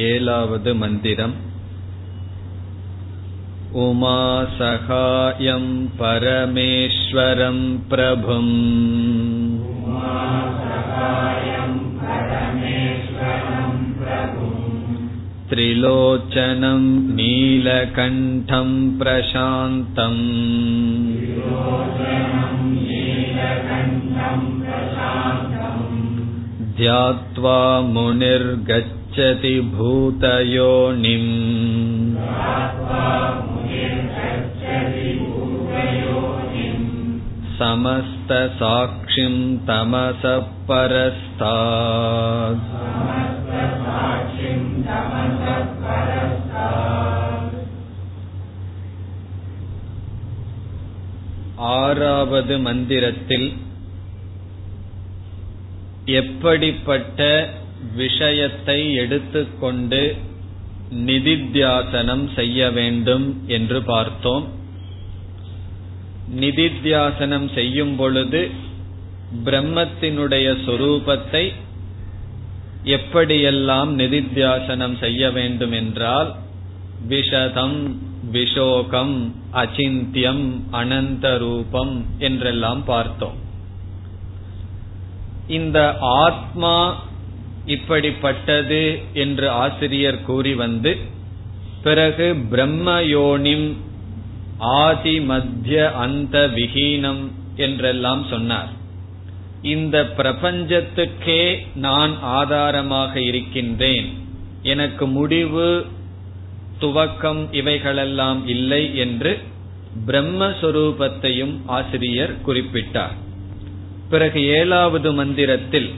एलावद् मन्दिरम् उमासहायं परमेश्वरं प्रभुम् त्रिलोचनं नीलकण्ठं प्रशान्तम् ध्यात्वा मुनिर्गच्छति भूतयोनिम् समस्तसाक्षिं तमसः परस्तात् ஆறாவது மந்திரத்தில் எப்படிப்பட்ட விஷயத்தை எடுத்துக்கொண்டு நிதித்தியாசனம் செய்ய வேண்டும் என்று பார்த்தோம். நிதித்தியாசனம் செய்யும் பொழுது பிரம்மத்தினுடைய சொரூபத்தை எப்படியெல்லாம் நிதித்தியாசனம் செய்ய வேண்டும் என்றால் விஷதம் விஷோகம் அச்சிந்தியம் அனந்த ரூபம் என்றெல்லாம் பார்த்தோம். இந்த ஆத்மா இப்படிப்பட்டது என்று ஆசிரியர் கூறி வந்து பிறகு பிரம்மயோனிம் ஆதி மத்திய அந்த விஹீனம் என்றெல்லாம் சொன்னார். இந்த பிரபஞ்சத்துக்கே நான் ஆதாரமாக இருக்கின்றேன். எனக்கு முடிவு துவக்கம் இவைகளெல்லாம் இல்லை என்று பிரம்மஸ்வரூபத்தையும் ஆசிரியர் குறிப்பிட்டார். பிறகு ஏழாவது மந்திரத்தில்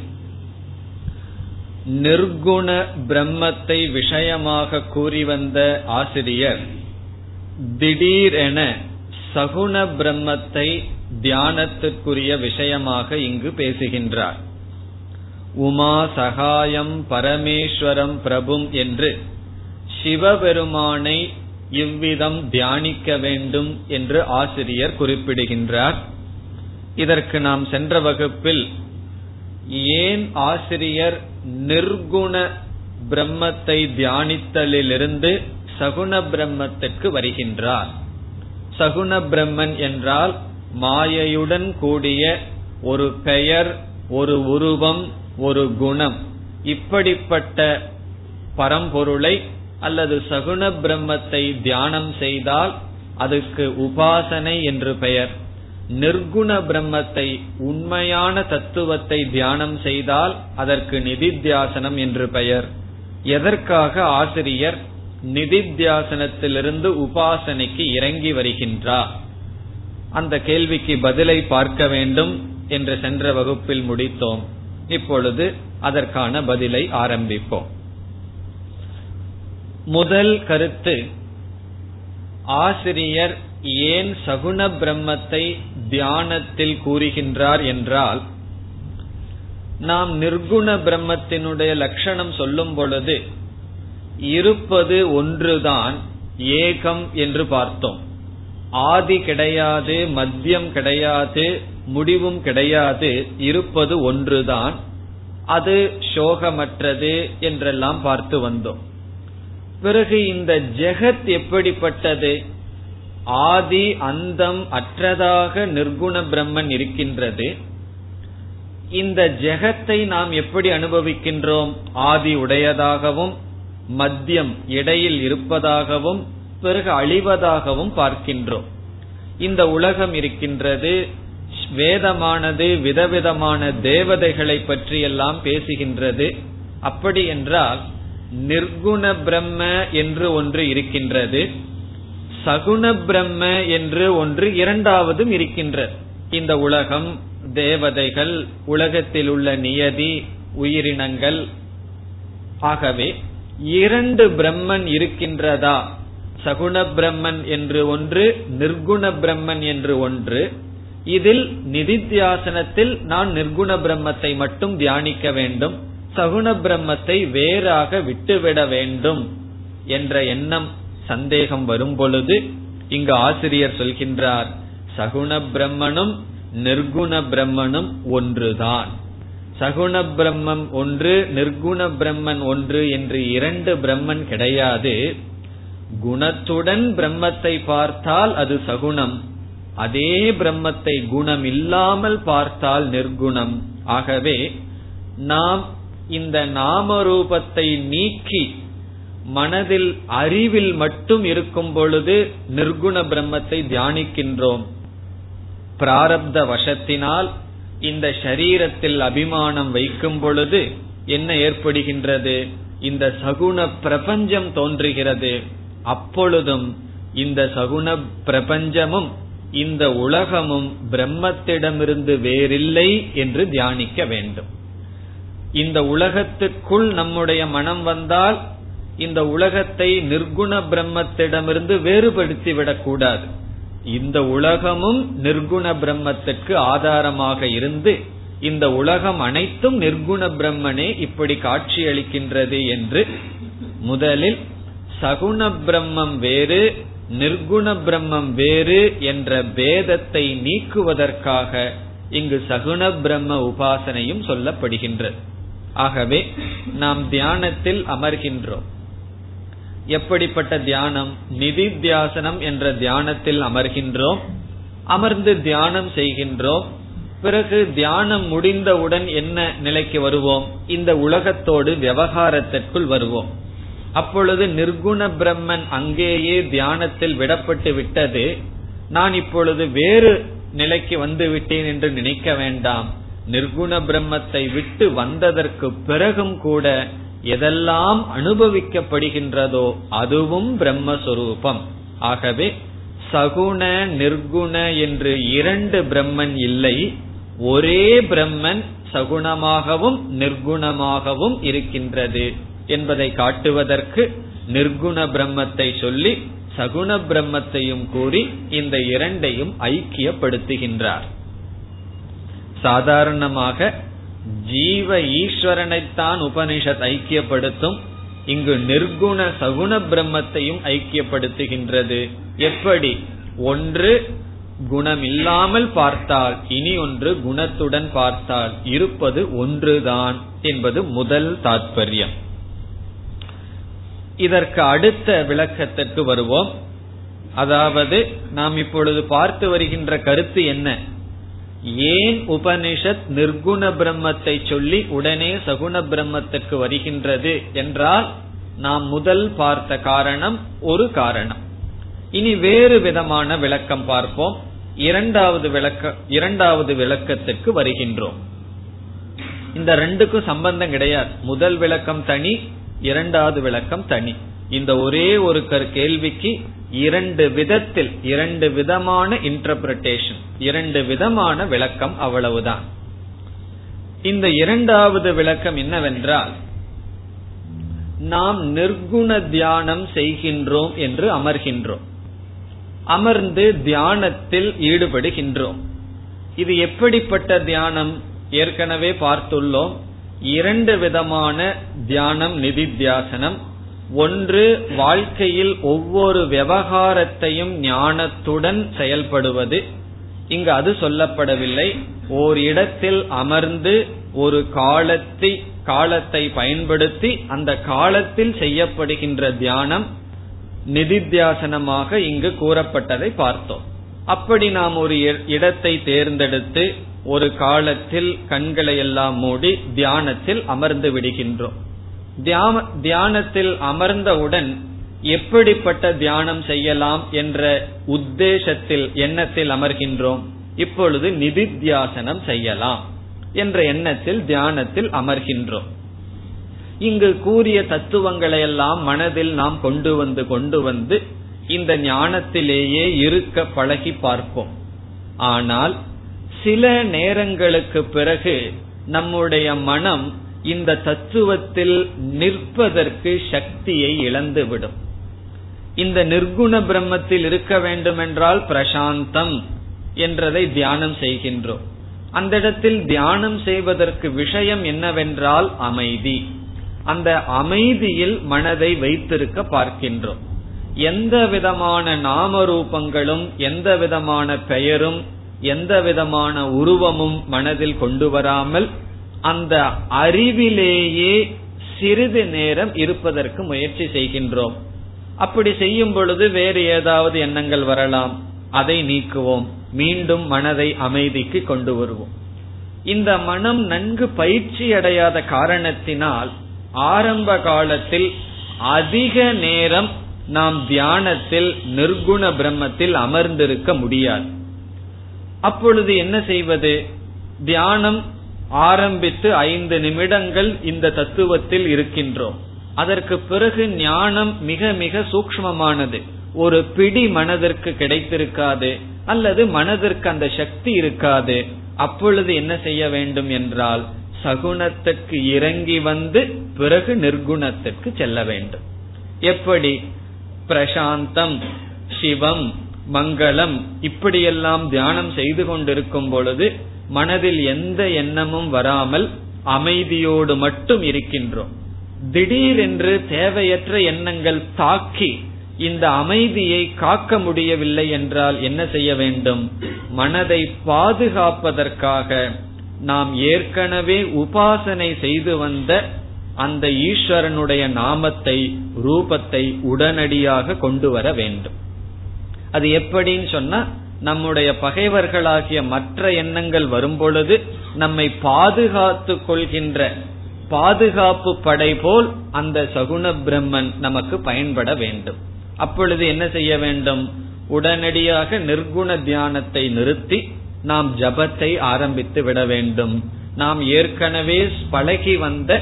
நிர்குண பிரம்மத்தை விஷயமாக கூறி வந்த ஆசிரியர் திடீரென சகுண பிரம்மத்தை தியானத்திற்குரிய விஷயமாக இங்கு பேசுகின்றார். உமா சகாயம் பரமேஸ்வரம் பிரபும் என்று சிவபெருமானை இவ்விதம் தியானிக்க வேண்டும் என்று ஆசிரியர் குறிப்பிடுகின்றார். இதற்கு நாம் சென்ற வகுப்பில் ஏன் ஆசிரியர் நிர்குண பிரம்மத்தை தியானித்தலிலிருந்து சகுண பிரம்மத்திற்கு வருகின்றார்? சகுண பிரம்மன் என்றால் மாயையுடன் கூடிய ஒரு பெயர் ஒரு உருவம் ஒரு குணம். இப்படிப்பட்ட பரம்பொருளை அல்லது சகுண பிரம்மத்தை தியானம் செய்தால் அதுக்கு உபாசனை என்று பெயர். நிர்குண பிரம்மத்தை உண்மையான தத்துவத்தை தியானம் செய்தால் அதற்கு நிதித்தியாசனம் என்று பெயர். எதற்காக ஆசிரியர் நிதித்தியாசனத்திலிருந்து உபாசனைக்கு இறங்கி வருகின்றார்? அந்த கேள்விக்கு பதிலை பார்க்க வேண்டும் என்று சென்ற வகுப்பில் முடித்தோம். இப்பொழுது அதற்கான பதிலை ஆரம்பிப்போம். முதல் கருத்து ஆசிரியர் ஏன் சகுண பிரம்மத்தை தியானத்தில் கூறுகின்றார் என்றால் நாம் நிர்குண பிரம்மத்தினுடைய லட்சணம் சொல்லும் பொழுது இருப்பது ஒன்றுதான் ஏகம் என்று பார்த்தோம். ஆதி கிடையாது மத்தியம் கிடையாது முடிவும் கிடையாது இருப்பது ஒன்றுதான் அது சோகமற்றது என்றெல்லாம் பார்த்து வந்தோம். பிறகு இந்த ஜெகத் எப்படிப்பட்டது? ஆதி அந்தம் அற்றதாக நிர்குண பிரம்மன் இருக்கின்றது. இந்த ஜெகத்தை நாம் எப்படி அனுபவிக்கின்றோம்? ஆதி உடையதாகவும் மத்தியம் இடையில் இருப்பதாகவும் பிறகு அழிவதாகவும் பார்க்கின்றோம். இந்த உலகம் இருக்கின்றது வேதமானது விதவிதமான தேவதைகளை பற்றியெல்லாம் பேசுகின்றது. அப்படி என்றால் நிர்குண பிரம்ம என்று ஒன்று இருக்கின்றது. சகுண பிரம்ம என்று ஒன்று இரண்டாவதும் இருக்கின்றது. இந்த உலகம் தேவதைகள் உலகத்தில் உள்ள நியதி உயிரினங்கள். ஆகவே இரண்டு பிரம்மன் இருக்கின்றதா? சகுண பிரம்மன் என்று ஒன்று நிர்குண பிரம்மன் என்று ஒன்று. இதில் நிதித்தியாசனத்தில் நான் நிர்குண பிரம்மத்தை மட்டும் தியானிக்க வேண்டும். சகுண பிரம்மத்தை வேறாக விட்டுவிட வேண்டும் என்ற எண்ணம் சந்தேகம் வரும் பொழுது இங்கு ஆசிரியர் சொல்கின்றார் சகுண பிரம்மனும் நிர்குண பிரம்மனும் ஒன்றுதான். சகுண பிரம்மம் ஒன்று நிர்குண பிரம்மன் ஒன்று என்று இரண்டு பிரம்மன் கிடையாது. குணத்துடன் பிரம்மத்தை பார்த்தால் அது சகுணம். அதே பிரம்மத்தை குணம் இல்லாமல் பார்த்தால் நிர்குணம். ஆகவே நாம் இந்த நாம ரூபத்தை நீக்கி மனதில் அறிவில் மட்டும் இருக்கும் பொழுது நிர்குண பிரம்மத்தை தியானிக்கின்றோம். பிராரப்த வசத்தினால் இந்த சரீரத்தில் அபிமானம் வைக்கும் பொழுது என்ன ஏற்படுகின்றது? இந்த சகுண பிரபஞ்சம் தோன்றுகிறது. அப்பொழுதும் இந்த சகுண பிரபஞ்சமும் இந்த உலகமும் பிரம்மத்திடமிருந்து வேறில்லை என்று தியானிக்க வேண்டும். இந்த உலகத்துக்குள் நம்முடைய மனம் வந்தால் இந்த உலகத்தை நிர்குண பிரம்மத்திடமிருந்து வேறுபடுத்தி விடக்கூடாது. இந்த உலகமும் நிர்குண பிரம்மத்துக்கு ஆதாரமாக இருந்து இந்த உலகம் அனைத்தும் நிர்குண பிரம்மனே இப்படி காட்சியளிக்கின்றது என்று முதலில் சகுண பிரம்மம் வேறு நிர்குண பிரம்மம் வேறு என்ற பேதத்தை நீக்குவதற்காக இங்கு சகுண பிரம்ம உபாசனையும் சொல்லப்படுகின்றது. ஆகவே நாம் தியானத்தில் அமர்கின்றோம். எப்படிப்பட்ட தியானம்? நிதித்தியாசனம் என்ற தியானத்தில் அமர்கின்றோம். அமர்ந்து தியானம் செய்கின்றோம். பிறகு தியானம் முடிந்தவுடன் என்ன நிலைக்கு வருவோம்? இந்த உலகத்தோடு விவகாரத்திற்குள் வருவோம். அப்பொழுது நிர்குண பிரம்மன் அங்கேயே தியானத்தில் விடப்பட்டு விட்டது. நான் இப்பொழுது வேறு நிலைக்கு வந்து விட்டேன் என்று நினைக்க வேண்டாம். நிர்குண பிரம்மத்தை விட்டு வந்ததற்கு பிறகும் கூட எதெல்லாம் அனுபவிக்கப்படுகின்றதோ அதுவும் பிரம்மஸ்வரூபம். ஆகவே சகுண நிர்குண என்று இரண்டு பிரம்மன் இல்லை. ஒரே பிரம்மன் சகுணமாகவும் நிர்குணமாகவும் இருக்கின்றது என்பதை காட்டுவதற்கு நிர்குண பிரம்மத்தை சொல்லி சகுண பிரம்மத்தையும் கூறி இந்த இரண்டையும் ஐக்கியப்படுத்துகின்றார். சாதாரணமாக ஜீவ ஈஸ்வரனைத்தான் உபனிஷத் ஐக்கியப்படுத்தும். இங்கு நிர்குண சகுண பிரம்மத்தையும் ஐக்கியப்படுத்துகின்றது. எப்படி? ஒன்று குணம் இல்லாமல் பார்த்தால் இனி ஒன்று குணத்துடன் பார்த்தால் இருப்பது ஒன்றுதான் என்பது முதல் தாற்பயம் இதற்கு அடுத்த விளக்கத்திற்கு வருவோம். அதாவது நாம் இப்பொழுது பார்த்து வருகின்ற கருத்து என்ன? ஏன் உபனிஷத் நிர்குண பிரம்மத்தை சொல்லி உடனே சகுண பிரம்மத்துக்கு வருகின்றது என்றால் நாம் முதல் பார்த்த காரணம் ஒரு காரணம். இனி வேறு விதமான விளக்கம் பார்ப்போம். இரண்டாவது விளக்க இரண்டாவது விளக்கத்திற்கு வருகின்றோம். இந்த ரெண்டுக்கும் சம்பந்தம் கிடையாது. முதல் விளக்கம் தனி இரண்டாவது விளக்கம் தனி. இந்த ஒரே ஒரு கேள்விக்கு இரண்டு விதத்தில் இரண்டு விதமான இன்டர்பிரேஷன் இரண்டு விதமான விளக்கம் அவ்வளவுதான். இந்த இரண்டாவது விளக்கம் என்னவென்றால் நாம் நிர்குண தியானம் செய்கின்றோம் என்று அமர்கின்றோம். அமர்ந்து தியானத்தில் ஈடுபடுகின்றோம். இது எப்படிப்பட்ட தியானம்? ஏற்கனவே பார்த்துள்ளோம். இரண்டு விதமான தியானம் நிதித்தியாசனம். ஒன்று வாழ்க்கையில் ஒவ்வொரு விவகாரத்தையும் ஞானத்துடன் செயல்படுவது. இங்கு அது சொல்லப்படவில்லை. ஓர் இடத்தில் அமர்ந்து ஒரு காலத்தை காலத்தை பயன்படுத்தி அந்த காலத்தில் செய்யப்படுகின்ற தியானம் நிதித்தியாசனமாக இங்கு கூறப்பட்டதை பார்த்தோம். அப்படி நாம் ஒரு இடத்தை தேர்ந்தெடுத்து ஒரு காலத்தில் கண்களை எல்லாம் மூடி தியானத்தில் அமர்ந்து விடுகின்றோம். தியானத்தில் அமர்ந்தவுடன் எப்படிப்பட்ட தியானம் செய்யலாம் என்ற உத்தேசத்தில் எண்ணத்தில் அமர்கின்றோம். இப்பொழுது நிதித்தியாசனம் செய்யலாம் என்ற எண்ணத்தில் தியானத்தில் அமர்கின்றோம். இங்கு கூறிய தத்துவங்களை எல்லாம் மனதில் நாம் கொண்டு வந்து கொண்டு வந்து இந்த ஞானத்திலேயே இருக்க பழகி பார்ப்போம். ஆனால் சில நேரங்களுக்கு பிறகு நம்முடைய மனம் இந்த தத்துவத்தில் நிற்பதற்கு சக்தியை இழந்துவிடும். இந்த நிர்குண பிரம்மத்தில் இருக்க வேண்டுமென்றால் பிரசாந்தம் என்றதை தியானம் செய்கின்றோம். அந்த இடத்தில் தியானம் செய்வதற்கு விஷயம் என்னவென்றால் அமைதி. அந்த அமைதியில் மனதை வைத்திருக்க பார்க்கின்றோம். எந்த விதமான நாம ரூபங்களும் எந்த விதமான பெயரும் எந்த விதமான உருவமும் மனதில் கொண்டு வராமல் அந்த அறிவிலேயே சிறிது நேரம் இருப்பதற்கு முயற்சி செய்கின்றோம். அப்படி செய்யும் பொழுது வேறு ஏதாவது எண்ணங்கள் வரலாம். அதை நீக்குவோம். மீண்டும் மனதை அமைதிக்கு கொண்டு வருவோம். இந்த மனம் நன்கு பயிற்சி அடையாத காரணத்தினால் ஆரம்ப காலத்தில் அதிக நேரம் நாம் தியானத்தில் நிர்குண பிரம்மத்தில் அமர்ந்திருக்க முடியாது. அப்பொழுது என்ன செய்வது? தியானம் ஆரம்பித்து ஐந்து நிமிடங்கள் இந்த தத்துவத்தில் இருக்கின்றோம். அதற்கு பிறகு ஞானம் மிக மிக சூக்மமானது ஒரு பிடி மனதிற்கு கிடைத்திருக்காது அல்லது மனதிற்கு அந்த சக்தி இருக்காது. அப்பொழுது என்ன செய்ய வேண்டும் என்றால் சகுணத்துக்கு இறங்கி வந்து பிறகு நிர்குணத்திற்கு செல்ல வேண்டும். எப்படி? பிரசாந்தம் சிவம் மங்களம். இப்படியெல்லாம் தியானம் செய்து கொண்டிருக்கும் பொழுது மனதில் எந்த எண்ணமும் வராமல் அமைதியோடு மட்டும் இருக்கின்றோம். திடீரென்று தேவையற்ற எண்ணங்கள் தாக்கி இந்த அமைதியை காக்க முடியவில்லை என்றால் என்ன செய்ய வேண்டும்? மனதை பாதுகாப்பதற்காக நாம் ஏற்கனவே உபாசனை செய்து வந்த அந்த ஈஸ்வரனுடைய நாமத்தை ரூபத்தை உடனடியாக கொண்டு வர வேண்டும். அது எப்படின்னு சொன்னா நம்முடைய பகைவர்களாகிய மற்ற எண்ணங்கள் வரும்பொழுது நம்மை பாதுகாத்து கொள்கின்ற பாதுகாப்பு படை போல் அந்த சகுண பிரம்மன் நமக்கு பயன்பட வேண்டும். அப்பொழுது என்ன செய்ய வேண்டும்? உடனடியாக நிர்குண தியானத்தை நிறுத்தி நாம் ஜபத்தை ஆரம்பித்து விட வேண்டும். நாம் ஏற்கனவே பழகி வந்த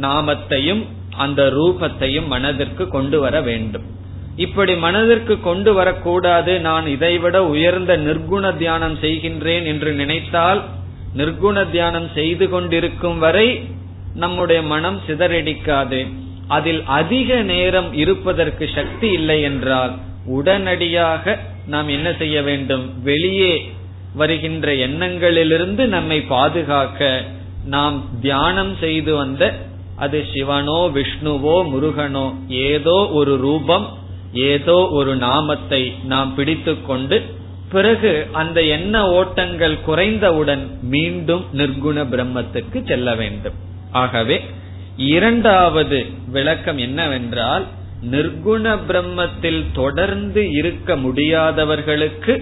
நாமத்தையும் அந்த ரூபத்தையும் மனதிற்கு கொண்டு வர வேண்டும். இப்படி மனதிற்கு கொண்டு வரக்கூடாது. நான் இதைவிட உயர்ந்த நிர்குண தியானம் செய்கின்றேன் என்று நினைத்தால் நிர்குண தியானம் செய்து கொண்டிருக்கும் வரை நம்முடைய மனம் சிதறடிக்காது. அதில் அதிக நேரம் இருப்பதற்கு சக்தி இல்லை என்றால் உடனடியாக நாம் என்ன செய்ய வேண்டும்? வெளியே வருகின்ற எண்ணங்களிலிருந்து நம்மை பாதுகாக்க நாம் தியானம் செய்து வந்த அது சிவனோ விஷ்ணுவோ முருகனோ ஏதோ ஒரு ரூபம் ஏதோ ஒரு நாமத்தை நாம் பிடித்துக்கொண்டு பிறகு அந்த எண்ண ஓட்டங்கள் குறைந்தவுடன் மீண்டும் நிர்குண பிரம்மத்துக்கு செல்ல வேண்டும். ஆகவே இரண்டாவது விளக்கம் என்னவென்றால் நிர்குண பிரம்மத்தில் தொடர்ந்து இருக்க முடியாதவர்களுக்கு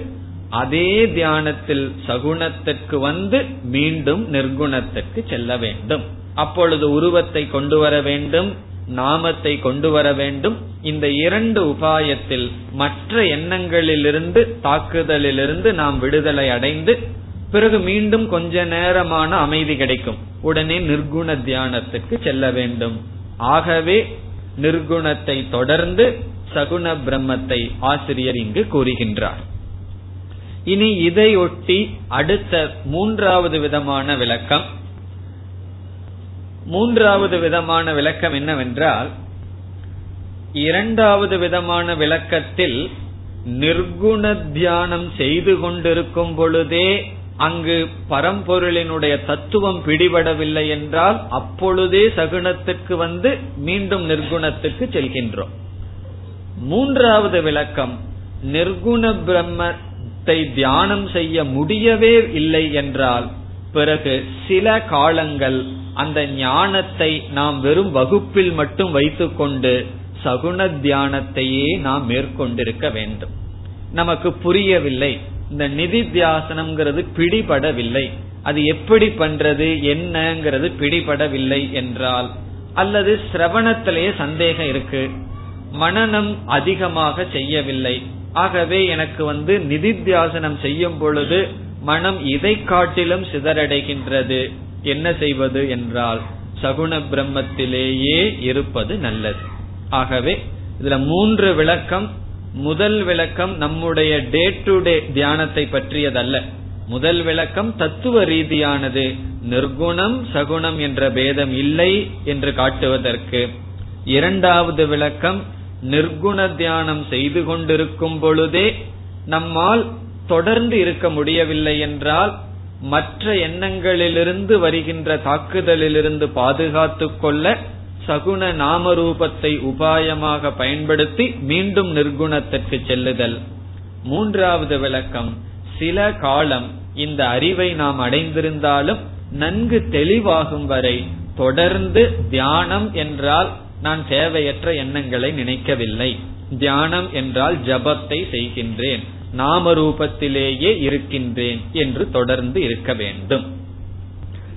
அதே தியானத்தில் சகுணத்திற்கு வந்து மீண்டும் நிர்குணத்திற்கு செல்ல வேண்டும். அப்பொழுது உருவத்தை கொண்டு வர வேண்டும் நாமத்தை கொண்டு வர வேண்டும் இந்த இரண்டு உபாயத்தில் மற்ற எண்ணங்களிலிருந்து தாக்குதலிலிருந்து நாம் விடுதலை அடைந்து பிறகு மீண்டும் கொஞ்ச நேரமான அமைதி கிடைக்கும். உடனே நிர்குண தியானத்துக்கு செல்ல வேண்டும். ஆகவே நிர்குணத்தை தொடர்ந்து சகுண பிரம்மத்தை ஆசிரியர் இங்கு கூறுகின்றார். இனி இதையொட்டி அடுத்த மூன்றாவது விதமான விளக்கம். மூன்றாவது விதமான விளக்கம் என்னவென்றால் இரண்டாவது விதமான விளக்கத்தில் நிர்குண தியானம் செய்து கொண்டிருக்கும் பொழுதே அங்கு பரம்பொருளினுடைய தத்துவம் பிடிபடவில்லை என்றால் அப்பொழுதே சகுனத்துக்கு வந்து மீண்டும் நிர்குணத்துக்கு செல்கின்றோம். மூன்றாவது விளக்கம் நிர்குண பிரம்மத்தை தியானம் செய்ய முடியவே இல்லை என்றால் பிறகு சில காலங்கள் அந்த ஞானத்தை நாம் வெறும் வகுப்பில் மட்டும் வைத்துக்கொண்டு சகுண தியானத்தையே நாம் மேற்கொண்டிருக்க வேண்டும். நமக்கு புரியவில்லை. இந்த நிதி தியாசனம்ங்கிறது பிடிபடவில்லை. அது எப்படி பண்றது என்னங்கிறது பிடிபடவில்லை என்றால் அல்லது சிரவணத்திலேயே சந்தேகம் இருக்கு. மனநம் அதிகமாக செய்யவில்லை. ஆகவே எனக்கு வந்து நிதித்தியாசனம் செய்யும் பொழுது மனம் இதை காட்டிலும் சிதறடைகின்றது. என்ன செய்வது என்றால் சகுண பிரம்மத்திலேயே இருப்பது நல்லது. ஆகவே இதுல மூன்று விளக்கம் முதல் விளக்கம் நம்முடைய டே டு டே தியானத்தை பற்றியதல்ல. முதல் விளக்கம் தத்துவ ரீதியானது. நிர்குணம் சகுணம் என்ற பேதம் இல்லை என்று காட்டுவதற்கு. இரண்டாவது விளக்கம் நிர்குண தியானம் செய்து கொண்டிருக்கும் பொழுதே நம்மால் தொடர்ந்து இருக்க முடியவில்லை என்றால் மற்ற எண்ணங்களிலிருந்து வருகின்ற தாக்குதலிலிருந்து பாதுகாத்துக் கொள்ள சகுண நாம ரூபத்தை உபாயமாக பயன்படுத்தி மீண்டும் நிர்குணத்திற்கு செல்லுதல். மூன்றாவது விளக்கம் சில காலம் இந்த அறிவை நாம் அடைந்திருந்தாலும் நன்கு தெளிவாகும் வரை தொடர்ந்து தியானம் என்றால் நான் தேவையற்ற எண்ணங்களை நினைக்கவில்லை. தியானம் என்றால் ஜபத்தை செய்கின்றேன் நாம ரூபத்திலேயே இருக்கின்றேன் என்று தொடர்ந்து இருக்க வேண்டும்.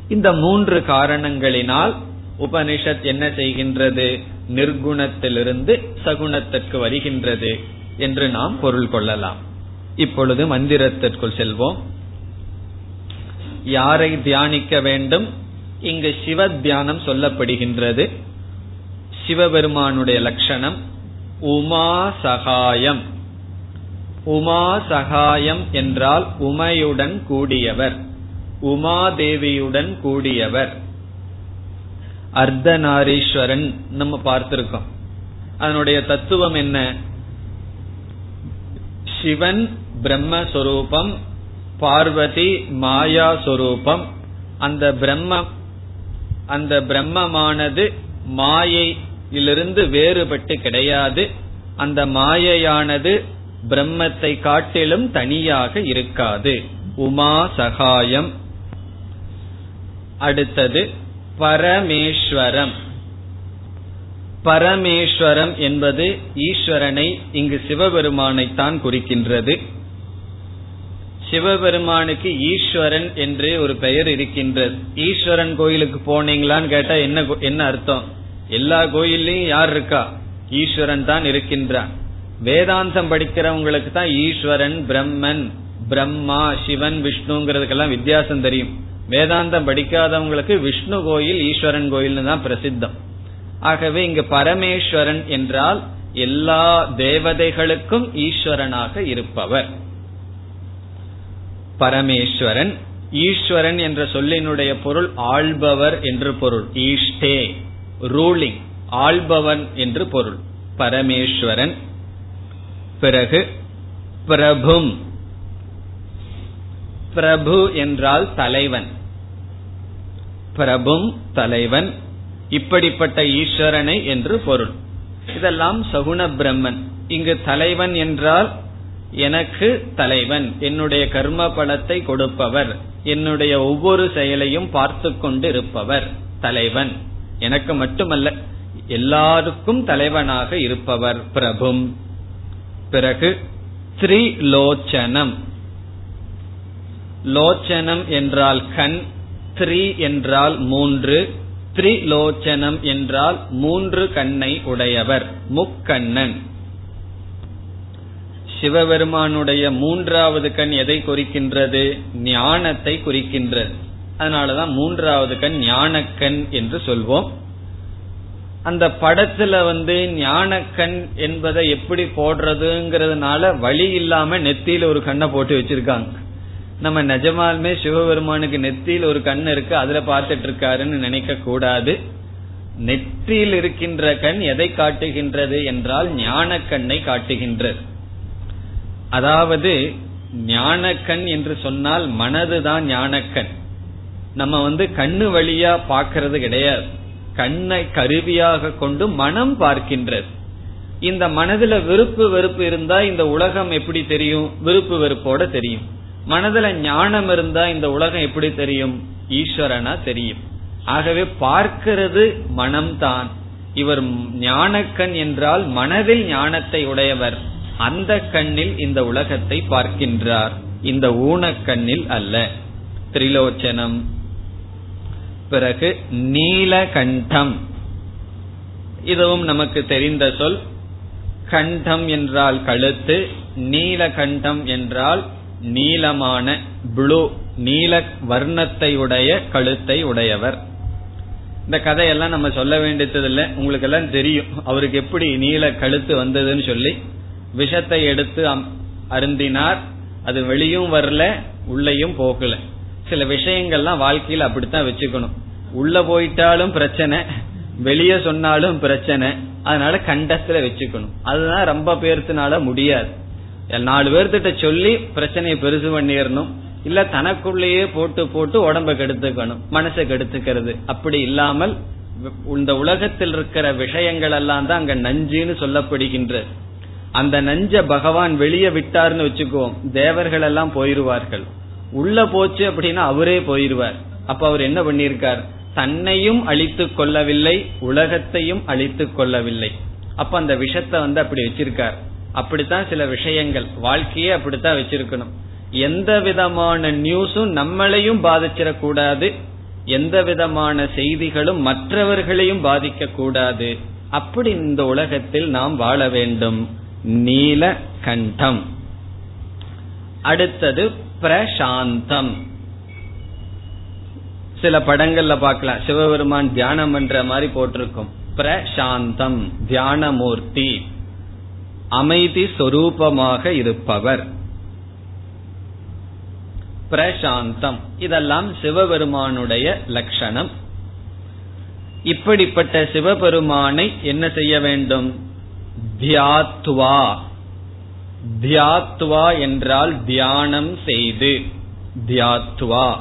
இந்த மூன்று காரணங்களினால் உபனிஷத் என்ன செய்கின்றது? நிர்குணத்திலிருந்து சகுணத்திற்கு வருகின்றது என்று நாம் பொருள் கொள்ளலாம். இப்பொழுது மந்திரத்திற்குள் செல்வோம். யாரை தியானிக்க வேண்டும்? இங்கு சிவ தியானம் சொல்லப்படுகின்றது. சிவபெருமானுடைய லட்சணம் உமா சகாயம். உமா சகாயம் என்றால் உமையுடன் கூடியவர். உமாதேவியுடன் கூடியவர். அர்த்தநாரீஸ்வரன் நம்ம பார்த்திருக்கோம். அதனுடைய தத்துவம் என்ன? சிவன் பிரம்மஸ்வரூபம் பார்வதி மாயா சொரூபம் அந்த பிரம்ம அந்த பிரம்மமானது மாயையிலிருந்து வேறுபட்டு கிடையாது. அந்த மாயையானது பிரம்மத்தை காட்டிலும் தனியாக இருக்காது. உமா சகாயம். அடுத்தது பரமேஸ்வரம். பரமேஸ்வரம் என்பது ஈஸ்வரனை இங்கு சிவபெருமானைத்தான் குறிக்கின்றது. சிவபெருமானுக்கு ஈஸ்வரன் என்று ஒரு பெயர் இருக்கின்றது. ஈஸ்வரன் கோயிலுக்கு போனீங்களான்னு கேட்டா என்ன என்ன அர்த்தம்? எல்லா கோயில்லையும் யார் இருக்கா? ஈஸ்வரன் தான் இருக்கின்றான். வேதாந்தம் படிக்கிறவங்களுக்கு தான் ஈஸ்வரன் பிரம்மன் பிரம்மா சிவன் விஷ்ணுங்கிறதுக்கெல்லாம் வித்தியாசம் தெரியும். வேதாந்தம் படிக்காதவங்களுக்கு விஷ்ணு கோயில் ஈஸ்வரன் கோயில்னு தான் பிரசித்தம். ஆகவே இங்கு பரமேஸ்வரன் என்றால் எல்லா தேவதைகளுக்கும் ஈஸ்வரனாக இருப்பவர். பரமேஸ்வரன் ஈஸ்வரன் என்ற சொல்லினுடைய பொருள் ஆள்பவர் என்று பொருள். ஈஷ்டே ரூலிங் ஆள்பவன் என்று பொருள். பரமேஸ்வரன். பிறகு பிரபும். பிரபு என்றால் தலைவன். பிரபும் தலைவன் இப்படிப்பட்ட ஈஸ்வரனை என்று பொருள். இதெல்லாம் சகுண பிரம்மன். இங்கு தலைவன் என்றால் எனக்கு தலைவன் என்னுடைய கர்ம பலத்தை கொடுப்பவர் என்னுடைய ஒவ்வொரு செயலையும் பார்த்து கொண்டு இருப்பவர் தலைவன். எனக்கு மட்டுமல்ல எல்லாருக்கும் தலைவனாக இருப்பவர் பிரபும். பிறகு த்ரிலோச்சனம். லோச்சனம் என்றால் கண் த்ரீ என்றால் மூன்று த்ரிலோச்சனம் என்றால் மூன்று கண்ணை உடையவர் முக்கண்ணன். சிவபெருமானுடைய மூன்றாவது கண் எதை குறிக்கின்றது? ஞானத்தை குறிக்கின்றது. அதனாலதான் மூன்றாவது கண் ஞானக்கண் என்று சொல்வோம். அந்த படத்துல வந்து ஞானக்கண் என்பதை எப்படி போடுறதுங்கிறதுனால வழி இல்லாம நெத்தியில ஒரு கண்ணை போட்டு வச்சிருக்காங்க. நம்ம நிஜமாலுமே சிவபெருமானுக்கு நெத்தியில் ஒரு கண் இருக்கு அதுல பார்த்துட்டு இருக்காருன்னு நினைக்க கூடாது. நெற்றியில் இருக்கின்ற கண் எதை காட்டுகின்றது என்றால் ஞான கண்ணை காட்டுகின்றது. அதாவது ஞானக்கண் என்று சொன்னால் மனதுதான் ஞானக்கண். நம்ம வந்து கண்ணு வழியா பார்க்கறது கிடையாது. கண்ணை கருவியாக கொண்டு மனம் பார்க்கின்றது. இந்த மனதுல விருப்பு வெறுப்பு இருந்தா இந்த உலகம் எப்படி தெரியும்? விருப்பு வெறுப்போட தெரியும். மனதுல ஞானம் இருந்தா இந்த உலகம் எப்படி தெரியும்? ஈஸ்வரனா தெரியும். ஆகவே பார்க்கிறது மனம்தான். இவர் ஞானக்கண் என்றால் மனதில் ஞானத்தை உடையவர். அந்த கண்ணில் இந்த உலகத்தை பார்க்கின்றார். இந்த ஊனக்கண்ணில் அல்ல. திரிலோச்சனம். பிறகு நீலகண்டம். இதுவும் நமக்கு தெரிந்த சொல். கண்டம் என்றால் கழுத்து நீலகண்டம் என்றால் நீளமான ப்ளூ நீல வர்ணத்தை உடைய கழுத்தை உடையவர். இந்த கதையெல்லாம் நம்ம சொல்ல வேண்டியதில்லை. உங்களுக்கு எல்லாம் தெரியும். அவருக்கு எப்படி நீல கழுத்து வந்ததுன்னு சொல்லி. விஷத்தை எடுத்து அருந்தினார். அது வெளியும் வரல உள்ளயும் போகல. சில விஷயங்கள்லாம் வாழ்க்கையில் அப்படித்தான் வச்சுக்கணும். உள்ள போயிட்டாலும் பிரச்சனை வெளியே சொன்னாலும் பிரச்சனை. அதனால கண்டத்துல வச்சுக்கணும். அதுதான் ரொம்ப பேர்த்துனால முடியாது. நாலு பேர்த்திட்ட சொல்லி பிரச்சனையை பெருசு பண்ணிடணும். இல்ல தனக்குள்ளேயே போட்டு போட்டு உடம்ப கெடுத்துக்கணும். மனசை கெடுத்துக்கிறது. அப்படி இல்லாமல் இந்த உலகத்தில் இருக்கிற விஷயங்கள் எல்லாம் தான் அங்க நஞ்சுன்னு சொல்லப்படுகின்ற. அந்த நஞ்ச பகவான் வெளியே விட்டார்னு வச்சுக்குவோம். தேவர்கள் எல்லாம் போயிருவார்கள். உள்ள போச்சு அப்படின்னா அவரே போயிருவார். அப்ப அவர் என்ன பண்ணியிருக்கார்? தன்னையும் அழித்து கொள்ளவில்லை உலகத்தையும் அழித்து கொள்ளவில்லை. அப்ப அந்த விஷத்தை வந்து அப்படி வச்சிருக்கார். அப்படித்தான் சில விஷயங்கள். வாழ்க்கையே அப்படித்தான் வச்சிருக்கணும். எந்த விதமான நியூஸும் நம்மளையும் பாதிச்சிடக்கூடாது. எந்த விதமான செய்திகளும் மற்றவர்களையும் பாதிக்க கூடாது அப்படி இந்த உலகத்தில் நாம் வாழ வேண்டும். நீல கண்டம். அடுத்தது பிரசாந்தம். சில படங்கள்ல பார்க்கலாம். சிவபெருமான் தியானம் பண்ற மாதிரி போட்டிருக்கும். பிரசாந்தம் தியானமூர்த்தி. அமைதி சொரூபமாக இருப்பவர். பிரசாந்தம். இதெல்லாம் சிவபெருமானுடைய லட்சணம். இப்படிப்பட்ட சிவபெருமானை என்ன செய்ய வேண்டும்? தியாத்வா. தியாத்வா என்றால் தியானம் செய்து. தியாத்வா.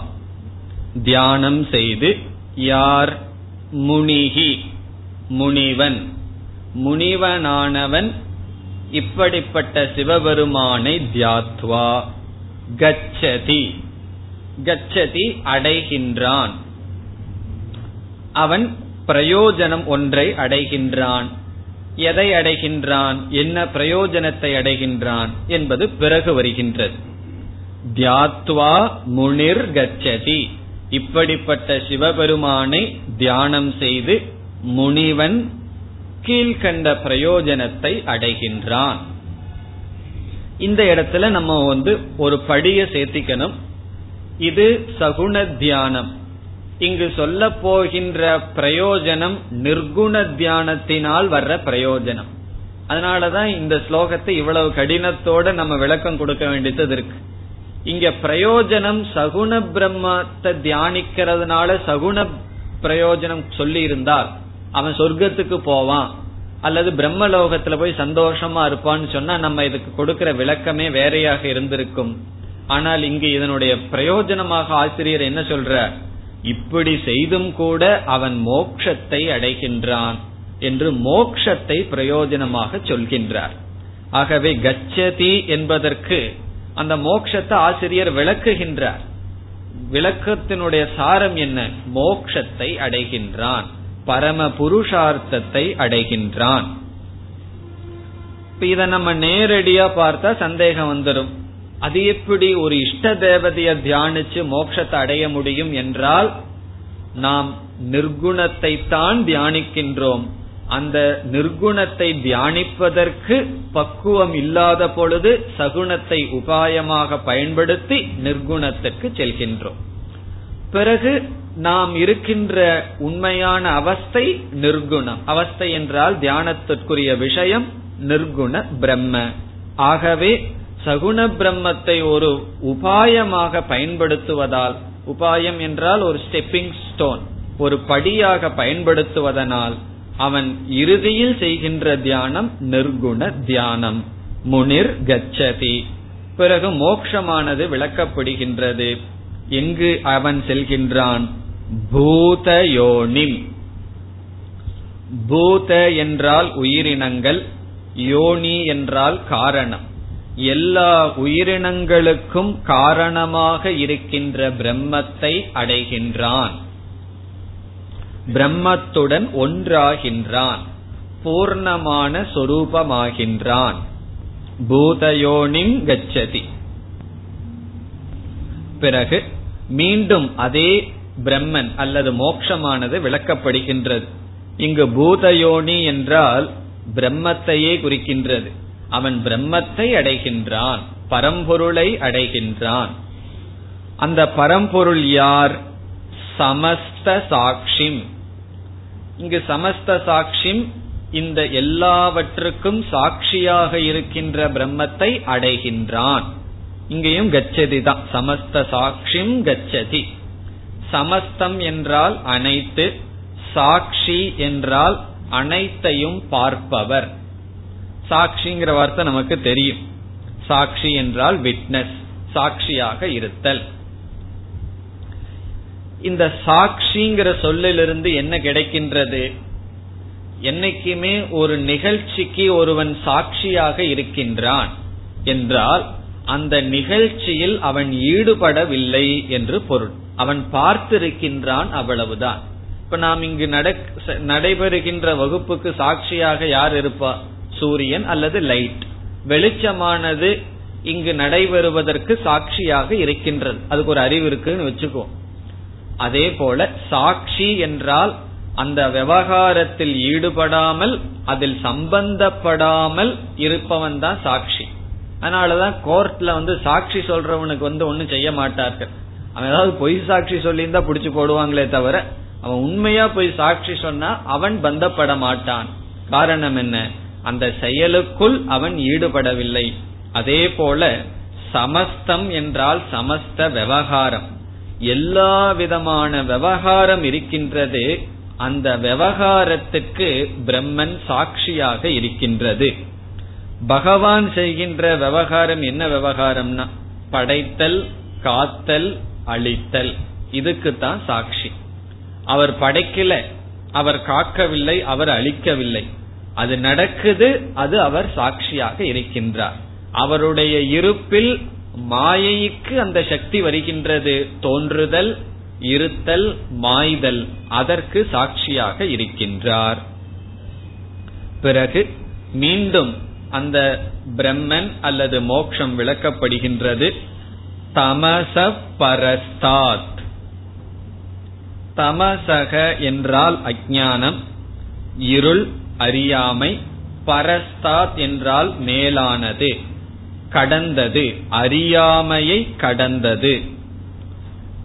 தியானம் செய்து யார்? முனிகி. முனிவன். முனிவனானவன் இப்படிப்பட்ட சிவபெருமானை தியாத்வா. கச்சதி. கச்சதி அடைகின்றான். அவன் பிரயோஜனம் ஒன்றை அடைகின்றான். எதை அடைகின்றான்? என்ன பிரயோஜனத்தை அடைகின்றான்? என்பது பிறகு வருகின்றது. தியாத்வா முனிர் கச்சதி. இப்படிப்பட்ட சிவபெருமானை தியானம் செய்து முனிவன் கீழ்கண்ட பிரயோஜனத்தை அடைகின்றான். இந்த இடத்துல நம்ம வந்து ஒரு படிய சேர்த்திக்கணும். இது சகுண தியானம். இங்கு சொல்ல போகின்ற பிரயோஜனம் நிர்குண தியானத்தினால் வர்ற பிரயோஜனம். அதனாலதான் இந்த ஸ்லோகத்தை இவ்வளவு கடினத்தோட நம்ம விளக்கம் கொடுக்க வேண்டியது இருக்கு. இங்க பிரயோஜனம் சகுண பிரம்மத்தை தியானிக்கிறதுனால சகுண பிரயோஜனம் சொல்லி இருந்தால் அவன் சொர்க்கத்துக்கு போவான். அல்லது பிரம்மலோகத்துல போய் சந்தோஷமா இருப்பான்னு சொன்னா நம்ம இதுக்கு கொடுக்கிற விளக்கமே வேறையாக இருந்திருக்கும். ஆனால் இங்கு இதனுடைய பிரயோஜனமாக ஆசிரியர் என்ன சொல்ற? இப்படி செய்தும் கூட அவன் மோக்ஷத்தை அடைகின்றான் என்று மோக்ஷத்தை பிரயோஜனமாக சொல்கின்றார். ஆகவே கச்சதி என்பதற்கு அந்த மோக்ஷத்தை ஆசிரியர் விளக்குகின்றார். விளக்கத்தினுடைய சாரம் என்ன? மோக்ஷத்தை அடைகின்றான். பரம புருஷார்த்தத்தை அடைகின்றான் இத நம்ம நேரடியா பார்த்தா சந்தேகம் வந்துடும் அது எப்படி ஒரு இஷ்ட தேவதைய தியானிச்சு மோட்சத்தை அடைய முடியும் என்றால் நாம் நிர்குணத்தை தான் தியானிக்கின்றோம். அந்த நிர்குணத்தை தியானிப்பதற்கு பக்குவம் இல்லாத பொழுது சகுணத்தை உபாயமாக பயன்படுத்தி நிர்குணத்துக்கு செல்கின்றோம். பிறகு நாம் இருக்கின்ற உண்மையான அவஸ்தை நிர்குணம். அவஸ்தை என்றால் தியானத்திற்குரிய விஷயம் நிர்குண பிரம்ம. ஆகவே சகுண பிரம்மத்தை ஒரு உபாயமாக பயன்படுத்துவதால் உபாயம் என்றால் ஒரு ஸ்டெப்பிங் ஸ்டோன் ஒரு படியாக பயன்படுத்துவதனால் அவன் இறுதியில் செய்கின்ற தியானம் நிர்குண தியானம். முனிர் கச்சதி. பிறகு மோக்ஷமானது விளக்கப்படுகின்றது. எங்கு அவன் செல்கின்றான்? பூதயோனிம். பூத என்றால் உயிரினங்கள் யோனி என்றால் காரணம். எல்லா உயிரினங்களுக்கும் காரணமாக இருக்கின்ற பிரம்மத்தை அடைகின்றான். பிரம்மத்துடன் ஒன்றாகின்றான். பூர்ணமான சொரூபமாகின்றான். பூதயோனிம் கச்சதி. பிறகு மீண்டும் அதே பிரம்மன் அல்லது மோக்ஷமானது விளக்கப்படுகின்றது. இங்கு பூதயோனி என்றால் பிரம்மத்தையே குறிக்கின்றது. அவன் பிரம்மத்தை அடைகின்றான் பரம்பொருளை அடைகின்றான். அந்த பரம்பொருள் யார்? சமஸ்த சாட்சிம் இங்கு சமஸ்த சாட்சிம் இந்த எல்லாவற்றுக்கும் சாட்சியாக இருக்கின்ற பிரம்மத்தை அடைகின்றான். இங்கேயும் கச்சதி தான். சமஸ்த சாட்சிம் கச்சதி. சமஸ்தம் என்றால் அனைத்து சாட்சி என்றால் அனைத்தையும் பார்ப்பவர். சாட்சிங்கிற வார்த்தை நமக்கு தெரியும். சாட்சி என்றால் விட்னஸ் சாட்சியாக இருத்தல். இந்த சாட்சிங்கிற சொல்லிலிருந்து என்ன கிடைக்கின்றது? என்னைக்குமே ஒரு நிகழ்ச்சிக்கு ஒருவன் சாட்சியாக இருக்கின்றான் என்றால் அந்த நிகழ்ச்சியில் அவன் ஈடுபடவில்லை என்று பொருள். அவன் பார்த்திருக்கின்றான் அவ்வளவுதான். இப்ப நாம் இங்கு நடைபெறுகின்ற வகுப்புக்கு சாட்சியாக யார் இருப்பா? சூரியன் அல்லது லைட். வெளிச்சமானது இங்கு நடைபெறுவதற்கு சாட்சியாக இருக்கின்றது. அதுக்கு ஒரு அறிவு இருக்குன்னு வச்சுக்கோ. அதே போல சாட்சி என்றால் அந்த விவகாரத்தில் ஈடுபடாமல் அதில் சம்பந்தப்படாமல் இருப்பவன் தான் சாட்சி. அதனாலதான் கோர்ட்ல வந்து சாட்சி சொல்றவனுக்கு வந்து ஒன்னும் செய்ய மாட்டார்கள். அவன் ஏதாவது பொய் சாட்சி சொல்லியிருந்தா புடிச்சு போடுவாங்களே தவிர அவன் உண்மையா போய் சாட்சி சொன்னா அவன் பந்தப்பட மாட்டான். காரணம் என்ன? அந்த செயலுக்குள் அவன் ஈடுபடவில்லை. அதே போல சமஸ்தம் என்றால் சமஸ்த விவகாரம். எல்லா விதமான விவகாரம் இருக்கின்றது அந்த விவகாரத்துக்கு பிரம்மன் சாட்சியாக இருக்கின்றது. பகவான் செய்கின்ற விவகாரம் என்ன விவகாரம்னா? படைத்தல் காத்தல் அழித்தல். இதுக்கு தான் சாட்சி. அவர் படைக்கல அவர் காக்கவில்லை அவர் அழிக்கவில்லை. அது நடக்குது அது அவர் சாட்சியாக இருக்கின்றார். அவருடைய இருப்பில் மாயைக்கு அந்த சக்தி வருகின்றது. தோன்றுதல் இருத்தல் மாய்தல். அதற்கு சாட்சியாக இருக்கின்றார். பிறகு மீண்டும் அந்த பிரம்மன் அல்லது மோக்ஷம் விளக்கப்படுகின்றது. தமச பரஸ்தாத். தமசக என்றால் அஜானம் இருள் அறியாமை பரஸ்தாத் என்றால் மேலானது கடந்தது அறியாமையை கடந்தது.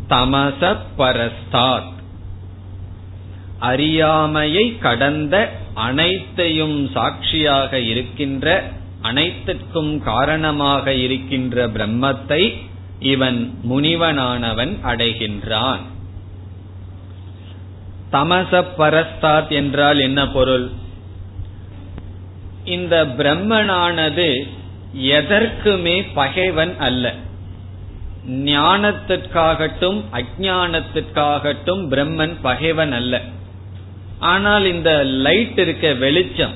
தமச பரஸ்தாத். அறியாமையை கடந்த அனைத்தையும் சாட்சியாக இருக்கின்ற அனைத்திற்கும் காரணமாக இருக்கின்ற பிரம்மத்தை இவன் முனிவனானவன் அடைகின்றான். தமச பரஸ்தாத் என்றால் என்ன பொருள்? இந்த பிரம்மனானது எதற்குமே பகைவன் அல்ல. ஞானத்திற்காகட்டும் அஜானத்திற்காகட்டும் பிரம்மன் பகைவன் அல்ல. ஆனால் இந்த லைட் இருக்க வெளிச்சம்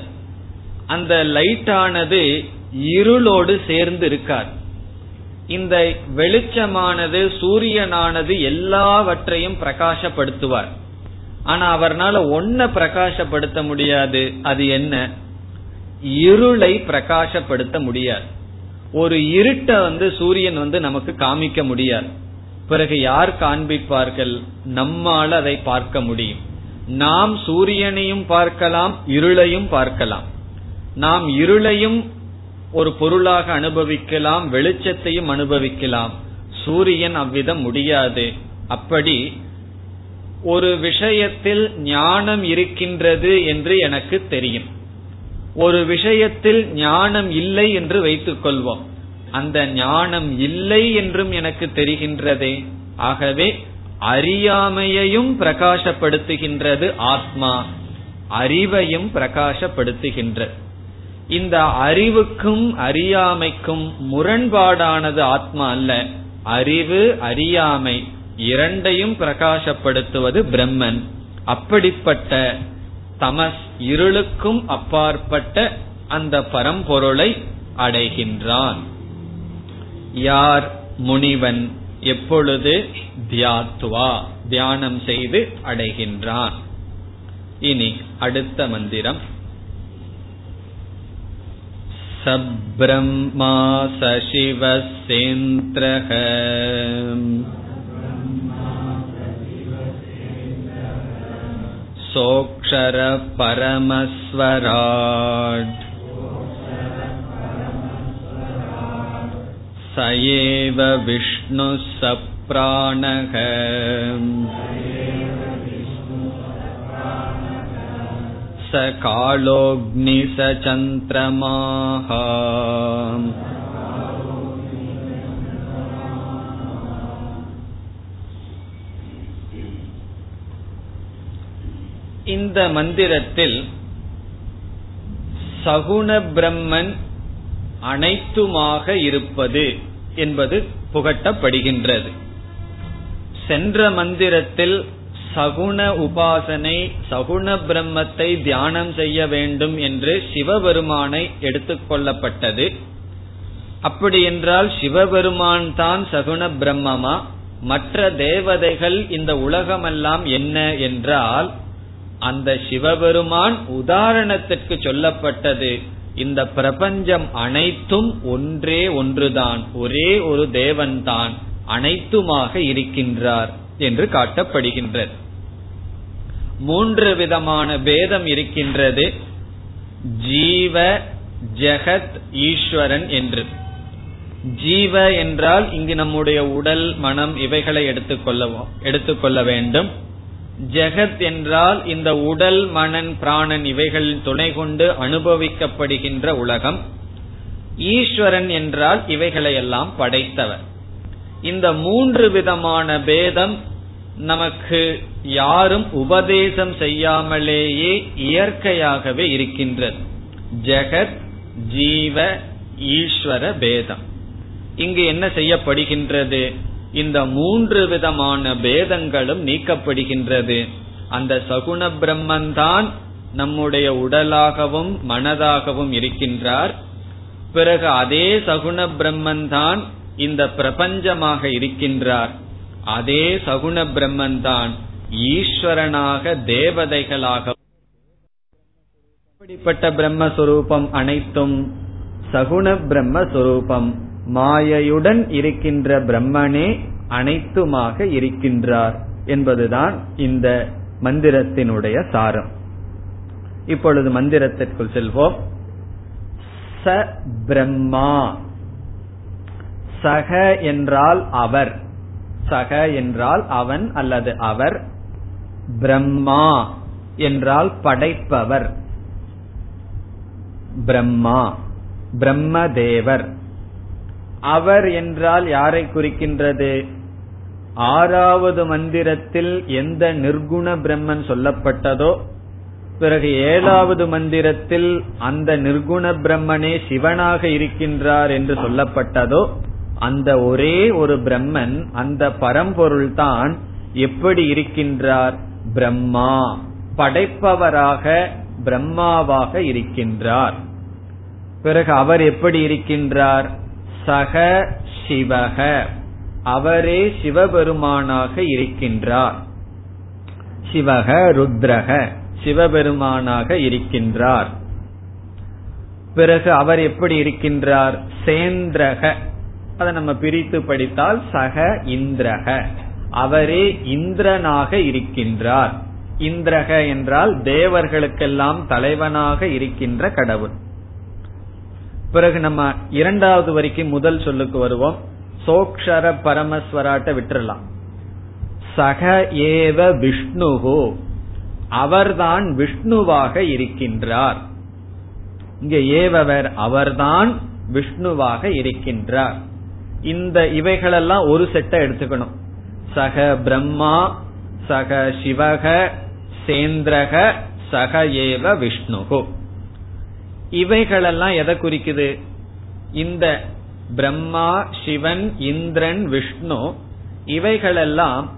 அந்த லைட் ஆனது இருளோடு சேர்ந்து இருக்கார். இந்த வெளிச்சமானது சூரியனானது எல்லாவற்றையும் பிரகாசப்படுத்துவார். ஆனா அவர்னால ஒன்ன பிரகாசப்படுத்த முடியாது அது என்ன? இருளை பிரகாசப்படுத்த முடியாது. ஒரு இருட்ட வந்து சூரியன் வந்து நமக்கு காமிக்க முடியாது. பிறகு யார் காண்பிப்பார்கள்? நம்மால் அதை பார்க்க முடியும். நாம் சூரியனையும் பார்க்கலாம் இருளையும் பார்க்கலாம். நாம் இருளையும் ஒரு பொருளாக அனுபவிக்கலாம் வெளிச்சத்தையும் அனுபவிக்கலாம். சூரியன் அவ்விதம் முடியாது. அப்படி ஒரு விஷயத்தில் ஞானம் இருக்கின்றது என்று எனக்கு தெரியும். ஒரு விஷயத்தில் ஞானம் இல்லை என்று வைத்துக் கொள்வோம் அந்த ஞானம் இல்லை என்றும் எனக்கு தெரிகின்றதே. ஆகவே அறியாமையையும் பிரகாசப்படுத்துகின்றது ஆத்மா. அறிவையும் பிரகாசப்படுத்துகின்றது. இந்த அறிவுக்கும் அறியாமைக்கும் முரண்பாடானது ஆத்மா அல்ல. அறிவு அறியாமை இரண்டையும் பிரகாசப்படுத்துவது பிரம்மன். அப்படிப்பட்ட தமஸ் இருளுக்கும் அப்பாற்பட்ட அந்த பரம்பொருளை அடைகின்றான். யார் முனிவன்? எப்பொழுது தியாத்வா தியானம் செய்து அடைகின்றான் இனி அடுத்த மந்திரம் சப்ரம்மா சசிவசேந்திரக सोऽक्षर परमस्वराट् स एव विष्णुः स प्राणः स कालोऽग्नि स चन्द्रमाः இந்த மந்திரத்தில் சகுண பிரம்மன் அனைத்துமாக இருப்பது என்பது புகட்டப்படுகின்றது. சென்ற மந்திரத்தில் சகுண உபாசனை சகுண பிரம்மத்தை தியானம் செய்ய வேண்டும் என்று சிவபெருமானை எடுத்துக்கொள்ளப்பட்டது அப்படி என்றால் சிவபெருமான் தான் சகுண பிரம்மமா? மற்ற தேவதைகள் இந்த உலகமெல்லாம் என்ன என்றால் அந்த சிவபெருமான் உதாரணத்திற்கு சொல்லப்பட்டது. இந்த பிரபஞ்சம் அனைத்தும் ஒன்றே ஒன்றுதான் ஒரே ஒரு தேவன் தான் அனைத்துமாக இருக்கின்றார் என்று காட்டப்படுகின்றது. மூன்று விதமான பேதம் இருக்கின்றது. ஜீவ ஜெகத் ஈஸ்வரன் என்று. ஜீவ என்றால் இங்கு நம்முடைய உடல் மனம் இவைகளை எடுத்துக்கொள்ளவும் எடுத்துக்கொள்ள வேண்டும். ஜெகத் என்றால் இந்த உடல் மனன் பிராணன் இவைகளின் துணை கொண்டு அனுபவிக்கப்படுகின்ற உலகம். ஈஸ்வரன் என்றால் இவைகளையெல்லாம் படைத்தவர். இந்த மூன்று விதமான பேதம் நமக்கு யாரும் உபதேசம் செய்யாமலேயே இயற்கையாகவே இருக்கின்றது. ஜெகத் ஜீவ ஈஸ்வர பேதம். இங்கு என்ன செய்யப்படுகின்றது? இந்த மூன்று விதமான பேதங்களும் நீக்கப்படுகின்றது. அந்த சகுண பிரம்மன்தான் நம்முடைய உடலாகவும் மனதாகவும் இருக்கின்றார். பிறகு அதே சகுண பிரம்மன்தான் இந்த பிரபஞ்சமாக இருக்கின்றார். அதே சகுண பிரம்மன்தான் ஈஸ்வரனாக தேவதைகளாக இப்படிப்பட்ட பிரம்மஸ்வரூபம் அனைத்தும் சகுண பிரம்மஸ்வரூபம். மாயையுடன் இருக்கின்ற பிரம்மனே அனைத்துமாக இருக்கின்றார் என்பதுதான் இந்த மந்திரத்தினுடைய சாரம். இப்பொழுது மந்திரத்திற்குள் செல்வோம். ச பிரம்மா. சக என்றால் அவர். சக என்றால் அவன் அல்லது அவர். பிரம்மா என்றால் படைப்பவர். பிரம்மா. பிரம்மதேவர். அவர் என்றால் யாரை குறிக்கின்றது? ஆறாவது மந்திரத்தில் எந்த நிர்குண பிரம்மன் சொல்லப்பட்டதோ பிறகு ஏழாவது மந்திரத்தில் அந்த நிர்குண பிரம்மனே சிவனாக இருக்கின்றார் என்று சொல்லப்பட்டதோ அந்த ஒரே ஒரு பிரம்மன் அந்த பரம்பொருள் தான் எப்படி இருக்கின்றார்? பிரம்மா படைப்பவராக பிரம்மாவாக இருக்கின்றார். பிறகு அவர் எப்படி இருக்கின்றார்? சக சிவக. அவரே சிவபெருமானாக இருக்கின்றார். சிவக ருத்ரக சிவபெருமானாக இருக்கின்றார். பிறகு அவர் எப்படி இருக்கின்றார்? சேந்திரக. அதை நம்ம பிரித்து படித்தால் சக இந்திரக. அவரே இந்திரனாக இருக்கின்றார். இந்திரக என்றால் தேவர்களுக்கெல்லாம் தலைவனாக இருக்கின்ற கடவுள். பிறகு நம்ம இரண்டாவது வரைக்கும் முதல் சொல்லுக்கு வருவோம். சோக்ஷர பரமஸ்வராட்ட விட்டுறலாம். சக ஏவ விஷ்ணுகோ அவர்தான் விஷ்ணுவாக இருக்கின்றார். இங்க ஏவவர் அவர்தான் விஷ்ணுவாக இருக்கின்றார். இந்த இவைகளெல்லாம் ஒரு செட்டை எடுத்துக்கணும். சக பிரம்மா சக சிவக சேந்திரக சக ஏவ விஷ்ணுகு இவைகளெல்லாம் எதை குறிக்குது? இந்த பிரம்மா சிவன் இந்திரன் விஷ்ணு இவைகளெல்லாம்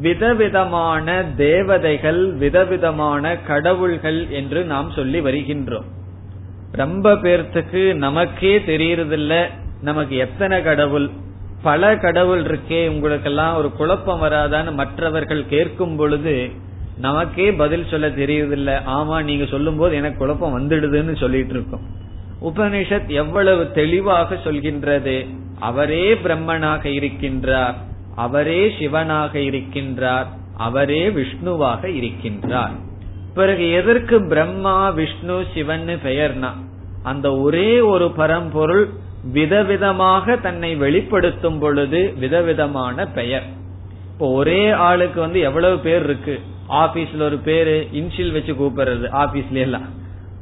விதவிதமான தேவதைகள் விதவிதமான கடவுள்கள் என்று நாம் சொல்லி வருகின்றோம். ரொம்ப பேர்த்துக்கு நமக்கே தெரியறதில்ல நமக்கு எத்தனை கடவுள்? பல கடவுள் இருக்கே உங்களுக்கெல்லாம் ஒரு குழப்பம் வராதான்னு மற்றவர்கள் கேட்கும் பொழுது நமக்கே பதில் சொல்ல தெரியுதில்ல. ஆமா நீங்க சொல்லும் போது எனக்கு குழப்பம் வந்துடுதுன்னு சொல்லிட்டு இருக்கோம் உபனிஷத் எவ்வளவு தெளிவாக சொல்கின்றது. அவரே பிரம்மனாக இருக்கின்றார். அவரே சிவனாக இருக்கின்றார். அவரே விஷ்ணுவாக இருக்கின்றார். பிறகு எதற்கு பிரம்மா விஷ்ணு சிவன் பெயர்னா? அந்த ஒரே ஒரு பரம்பொருள் விதவிதமாக தன்னை வெளிப்படுத்தும் பொழுது விதவிதமான பெயர். இப்போ ஒரே ஆளுக்கு வந்து எவ்வளவு பேர் இருக்கு? ஆபீஸ்ல ஒரு பேரு இன்சில் வச்சு கூப்பிடுறது ஆபீஸ்ல எல்லாம்.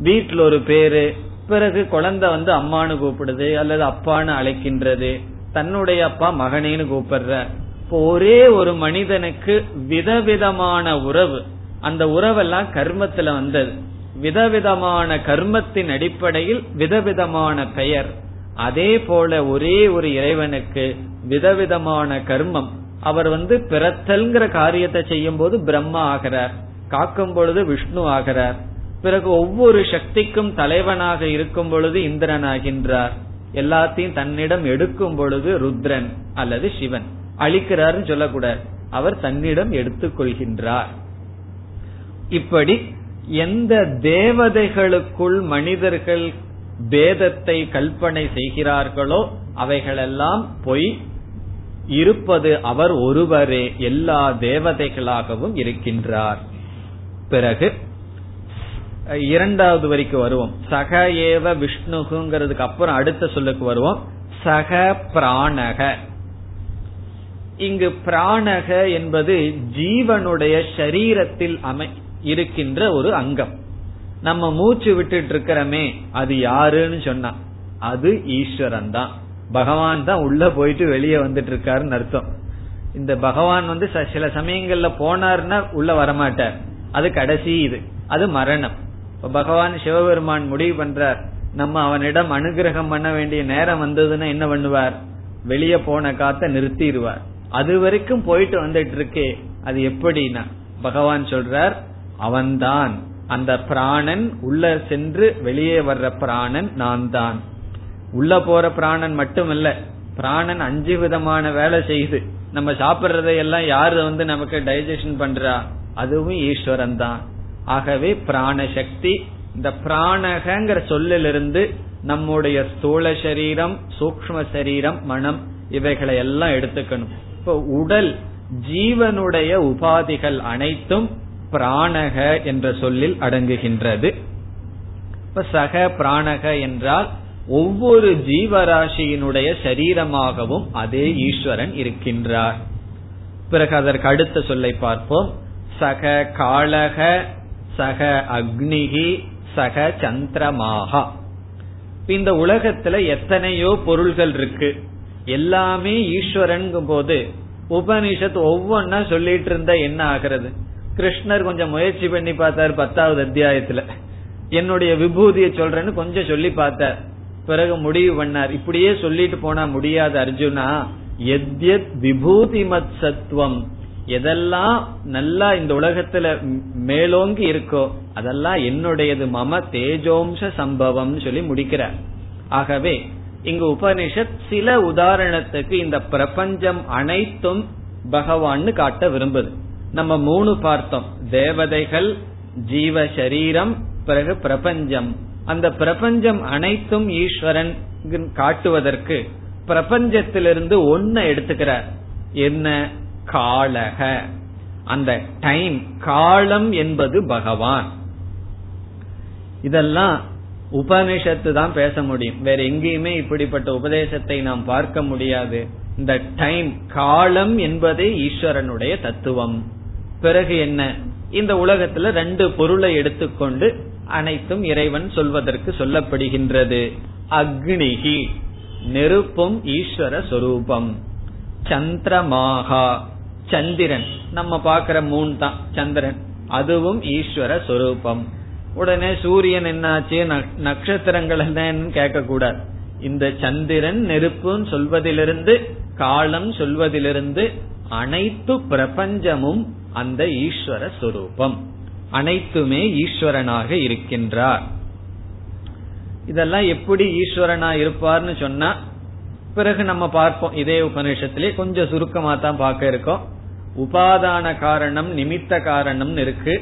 வீட்டுல ஒரு பேரு பிறகு குழந்தை வந்து அம்மானு கூப்பிடுது அல்லது அப்பான்னு அழைக்கின்றது தன்னுடைய அப்பா மகனேன்னு கூப்பிடுற. இப்போ ஒரே ஒரு மனிதனுக்கு விதவிதமான உறவு. அந்த உறவெல்லாம் கர்மத்துல வந்தது. விதவிதமான கர்மத்தின் அடிப்படையில் விதவிதமான பெயர். அதே போல ஒரே ஒரு இறைவனுக்கு விதவிதமான கர்மம். அவர் வந்து பிறத்தல்ங்கிற காரியத்தை செய்யும் போது பிரம்மா ஆகிறார். காக்கும் பொழுது விஷ்ணு ஆகிறார். பிறகு ஒவ்வொரு சக்திக்கும் தலைவனாக இருக்கும் பொழுது இந்திரன் ஆகின்றார். எல்லாத்தையும் தன்னிடம் எடுக்கும் பொழுது ருத்ரன் அல்லது சிவன். அழிக்கிறாருன்னு சொல்லக்கூடாது. அவர் தன்னிடம் எடுத்துக்கொள்கின்றார். இப்படி எந்த தேவதைகளுக்குள் மனிதர்கள் பேதத்தை கல்பனை செய்கிறார்களோ அவைகளெல்லாம் பொய் இருப்பது அவர் ஒருவரே எல்லா தேவதைகளாகவும் இருக்கின்றார். பிறகு இரண்டாவது வரைக்கும் வருவோம். சக ஏவ விஷ்ணுகுங்கிறதுக்கு அப்புறம் அடுத்த சொல்லுக்கு வருவோம். சக பிராணக. இங்கு பிராணக என்பது ஜீவனுடைய சரீரத்தில் அமை இருக்கின்ற ஒரு அங்கம். நம்ம மூச்சு விட்டுட்டு இருக்கிறோமே அது யாருன்னு சொன்னா அது ஈஸ்வரன் தான். பகவான் தான் உள்ள போயிட்டு வெளியே வந்துட்டு இருக்காருன்னு அர்த்தம். இந்த பகவான் வந்து சில சமயங்கள்ல போனார்னா உள்ள வரமாட்டார். அது கடைசி இது. அது மரணம். இப்ப பகவான் சிவபெருமான் முடிவு பண்றார். நம்ம அவனிடம் அனுகிரகம் பண்ண வேண்டிய நேரம் வந்ததுன்னா என்ன பண்ணுவார்? வெளியே போன காத்த நிறுத்திடுவார். அது வரைக்கும் போயிட்டு வந்துட்டு இருக்கே அது எப்படின்னா பகவான் சொல்றார் அவன்தான். அந்த பிராணன் உள்ள சென்று வெளியே வர்ற பிராணன் நான் தான் உள்ள போற பிராணன் மட்டும் இல்ல பிராணன் அஞ்சு விதமான வேலை செய்யுது. நம்ம சாப்பிடுறதையெல்லாம் யாரு வந்து நமக்கு டைஜஷன் பண்றா? அதுவும் ஈஸ்வரன் தான். ஆகவே பிராண சக்தி இந்த பிராணகங்கிற சொல்லிலிருந்து நம்முடைய ஸ்தூல சரீரம் சூக்ம சரீரம் மனம் இவைகளை எல்லாம் எடுத்துக்கணும். இப்போ உடல் ஜீவனுடைய உபாதிகள் அனைத்தும் பிராணக என்ற சொல்லில் அடங்குகின்றது. இப்ப சக பிராணக என்றால் ஒவ்வொரு ஜீவராசியினுடைய சரீரமாகவும் அதே ஈஸ்வரன் இருக்கின்றார். பிறகு அதற்கு அடுத்த சொல்லை பார்ப்போம். சக காலக சக அக்னிகி சக சந்திரமாகா. இந்த உலகத்துல எத்தனையோ பொருள்கள் இருக்கு. எல்லாமே ஈஸ்வரன் போது உபனிஷத் ஒவ்வொன்னா சொல்லிட்டு இருந்தா என்ன ஆகிறது? கிருஷ்ணர் கொஞ்சம் முயற்சி பண்ணி பார்த்தார் பத்தாவது அத்தியாயத்துல. என்னுடைய விபூதியை சொல்றேன்னு கொஞ்சம் சொல்லி பார்த்தார். பிறகு முடிவு பண்ணார். இப்படியே சொல்லிட்டு போனா முடியாது அர்ஜுனா. எத்யத் விபூதி மத் சத்துவம் எதெல்லாம் நல்லா இந்த உலகத்துல மேலோங்கி இருக்கோ அதெல்லாம் என்னுடையது. மம தேஜோம்ச சம்பவம் சொல்லி முடிக்கிறார். ஆகவே இங்கு உபனிஷத் சில உதாரணத்துக்கு இந்த பிரபஞ்சம் அனைத்தும் பகவான்னு காட்ட விரும்புது. நம்ம மூணு பார்த்தோம். தேவதைகள் ஜீவ சரீரம் பிறகு பிரபஞ்சம். அந்த பிரபஞ்சம் அனைத்தும் ஈஸ்வரன் காட்டுவதற்கு பிரபஞ்சத்திலிருந்து ஒன்ன எடுத்துக்கிறார். என்ன? காலக. அந்த டைம் காலம் என்பது பகவான். இதெல்லாம் உபனிஷத்து தான் பேச முடியும். வேற எங்கேயுமே இப்படிப்பட்ட உபதேசத்தை நாம் பார்க்க முடியாது. இந்த டைம் காலம் என்பதே ஈஸ்வரனுடைய தத்துவம். பிறகு என்ன? இந்த உலகத்துல ரெண்டு பொருளை எடுத்துக்கொண்டு அனைத்தும் இறைவன் சொல்வதற்கு சொல்லப்படுகின்றது. அக்னிகி நெருப்பும் ஈஸ்வர சொரூபம். சந்திரமாகா சந்திரன். நம்ம பாக்கிற மூன் தான் சந்திரன். அதுவும் ஈஸ்வர சொரூபம். உடனே சூரியன் என்னாச்சு? நட்சத்திரங்கள் என்னன்னு கேட்க கூடாது இந்த சந்திரன் நெருப்புன்னு சொல்வதிலிருந்து காலம் சொல்வதிலிருந்து அனைத்து பிரபஞ்சமும் அந்த ஈஸ்வர சொரூபம். அனைத்துமே ஈஸ்வரனாக இருக்கின்றார். இதெல்லாம் எப்படி ஈஸ்வரனா இருப்பார்னு சொன்னா பிறகு நம்ம பார்ப்போம். இதே உபநிஷத்திலே கொஞ்சம் சுருக்கமா தான் பார்க்க இருக்கோம். உபாதான காரணம் நிமித்த காரணம் இருக்கு.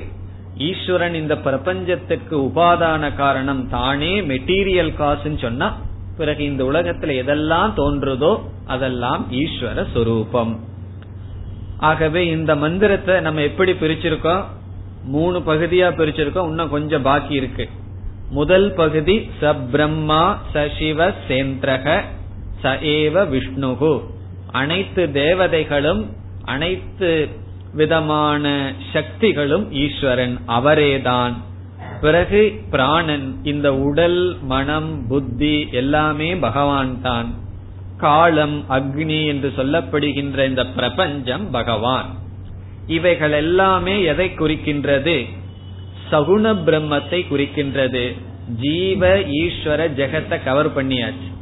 ஈஸ்வரன் இந்த பிரபஞ்சத்திற்கு உபாதான காரணம் தானே மெட்டீரியல் காசுன்னு சொன்னா பிறகு இந்த உலகத்துல எதெல்லாம் தோன்றுதோ அதெல்லாம் ஈஸ்வர சொரூபம். ஆகவே இந்த மந்திரத்தை நம்ம எப்படி பிரிச்சிருக்கோம்? மூணு பகுதியா பிரிச்சிருக்கோம் இன்னும் கொஞ்சம் பாக்கி இருக்கு. முதல் பகுதி ச பிரம்மா ச சிவ சேந்திரக ச ஏவ விஷ்ணுகு. அனைத்து தேவதைகளும் அனைத்து விதமான சக்திகளும் ஈஸ்வரன் அவரேதான். பிறகு பிராணன் இந்த உடல் மனம் புத்தி எல்லாமே பகவான் தான் காலம் அக்னி என்று சொல்லப்படுகின்ற இந்த பிரபஞ்சம் பகவான். இவைகள் எல்லாமே எதை குறிக்கின்றது? சகுண பிரம்மத்தை குறிக்கின்றது. ஜீவ ஈஸ்வர ஜெகத்தை கவர் பண்ணியாச்சு.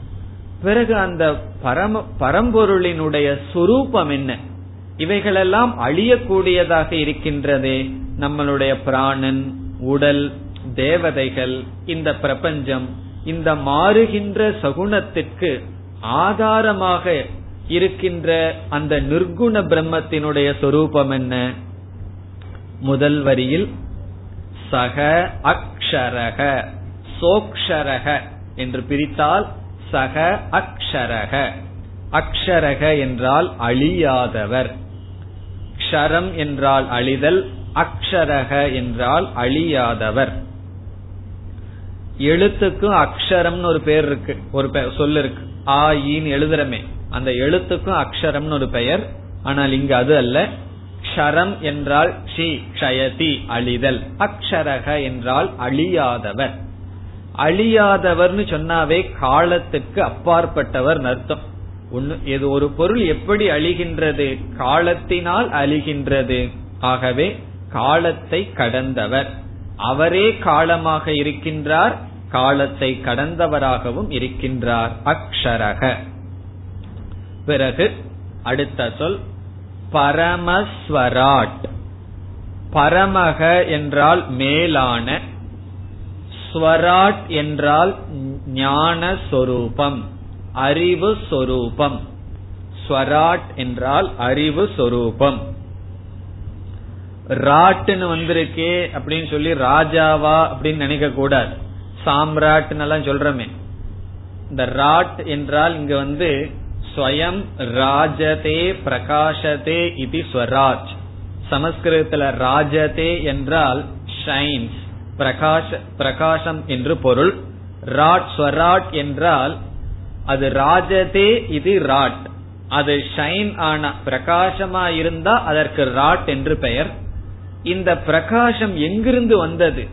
பிறகு அந்த பரம பரம்பொருளினுடைய சுரூபம் என்ன? இவைகளெல்லாம் அழியக்கூடியதாக இருக்கின்றதே. நம்மளுடைய பிராணன் உடல் தேவதைகள் இந்த பிரபஞ்சம் இந்த மாறுகின்ற சகுனத்திற்கு ஆதாரமாக இருக்கின்ற அந்த நிர்குண பிரம்மத்தினுடைய சொரூபம் என்ன? முதல் வரியில் சக அக்ஷரக சோக்ஷரக என்று பிரித்தால் சக அக்ஷரக. அக்ஷரக என்றால் அழியாதவர். க்ஷரம் என்றால் அழிதல் அக்ஷரக என்றால் அழியாதவர். எழுத்துக்கும் அக்ஷரம்னு ஒரு பேர் இருக்கு ஒரு சொல் இருக்கு ஆயின்னு எழுதுறமே. அந்த எழுத்துக்கும் அக்ஷரம்னு ஒரு பெயர் ஆனால் இங்கு அது அல்ல. க்ஷரம் என்றால் ஷி க்ஷயதி அழிதல். அக்ஷரக என்றால் அழியாதவர். அழியாதவர்னு சொன்னாவே காலத்துக்கு அப்பாற்பட்டவர் அர்த்தம். ஒன்னு இது ஒரு பொருள் எப்படி அழிகின்றது? காலத்தினால் அழிகின்றது. ஆகவே காலத்தை கடந்தவர். அவரே காலமாக இருக்கின்றார் காலத்தை கடந்தவராகவும் இருக்கின்றார். அக்ஷரக. பிறகு அடுத்த சொல் பரமஸ்வராட். பரமக என்றால் மேலான ஸ்வராட் என்றால் ஞான சொரூபம் அறிவு சொரூபம் ஸ்வராட் என்றால் அறிவு சொரூபம் ராட்டுன்னு வந்திருக்கே அப்படின்னு சொல்லி ராஜாவா அப்படின்னு நினைக்க கூடாது. சாம்ராட்னு எல்லாம் சொல்றமே. இந்த ராட் என்றால் இங்க வந்து ஸ்வயம் ராஜதே பிரகாசதே இது ஸ்வராஜ். சமஸ்கிருதத்துல ராஜதே என்றால் ஷைன்ஸ் பிரகாஷ பிரகாசம் என்று பொருள். ராட் ஸ்வராட் என்றால் அது ராஜதே இது ராட். அது ஷைன் ஆன பிரகாசமா இருந்தா அதற்கு ராட் என்று பெயர். இந்த பிரகாசம் எங்கிருந்து வந்தது?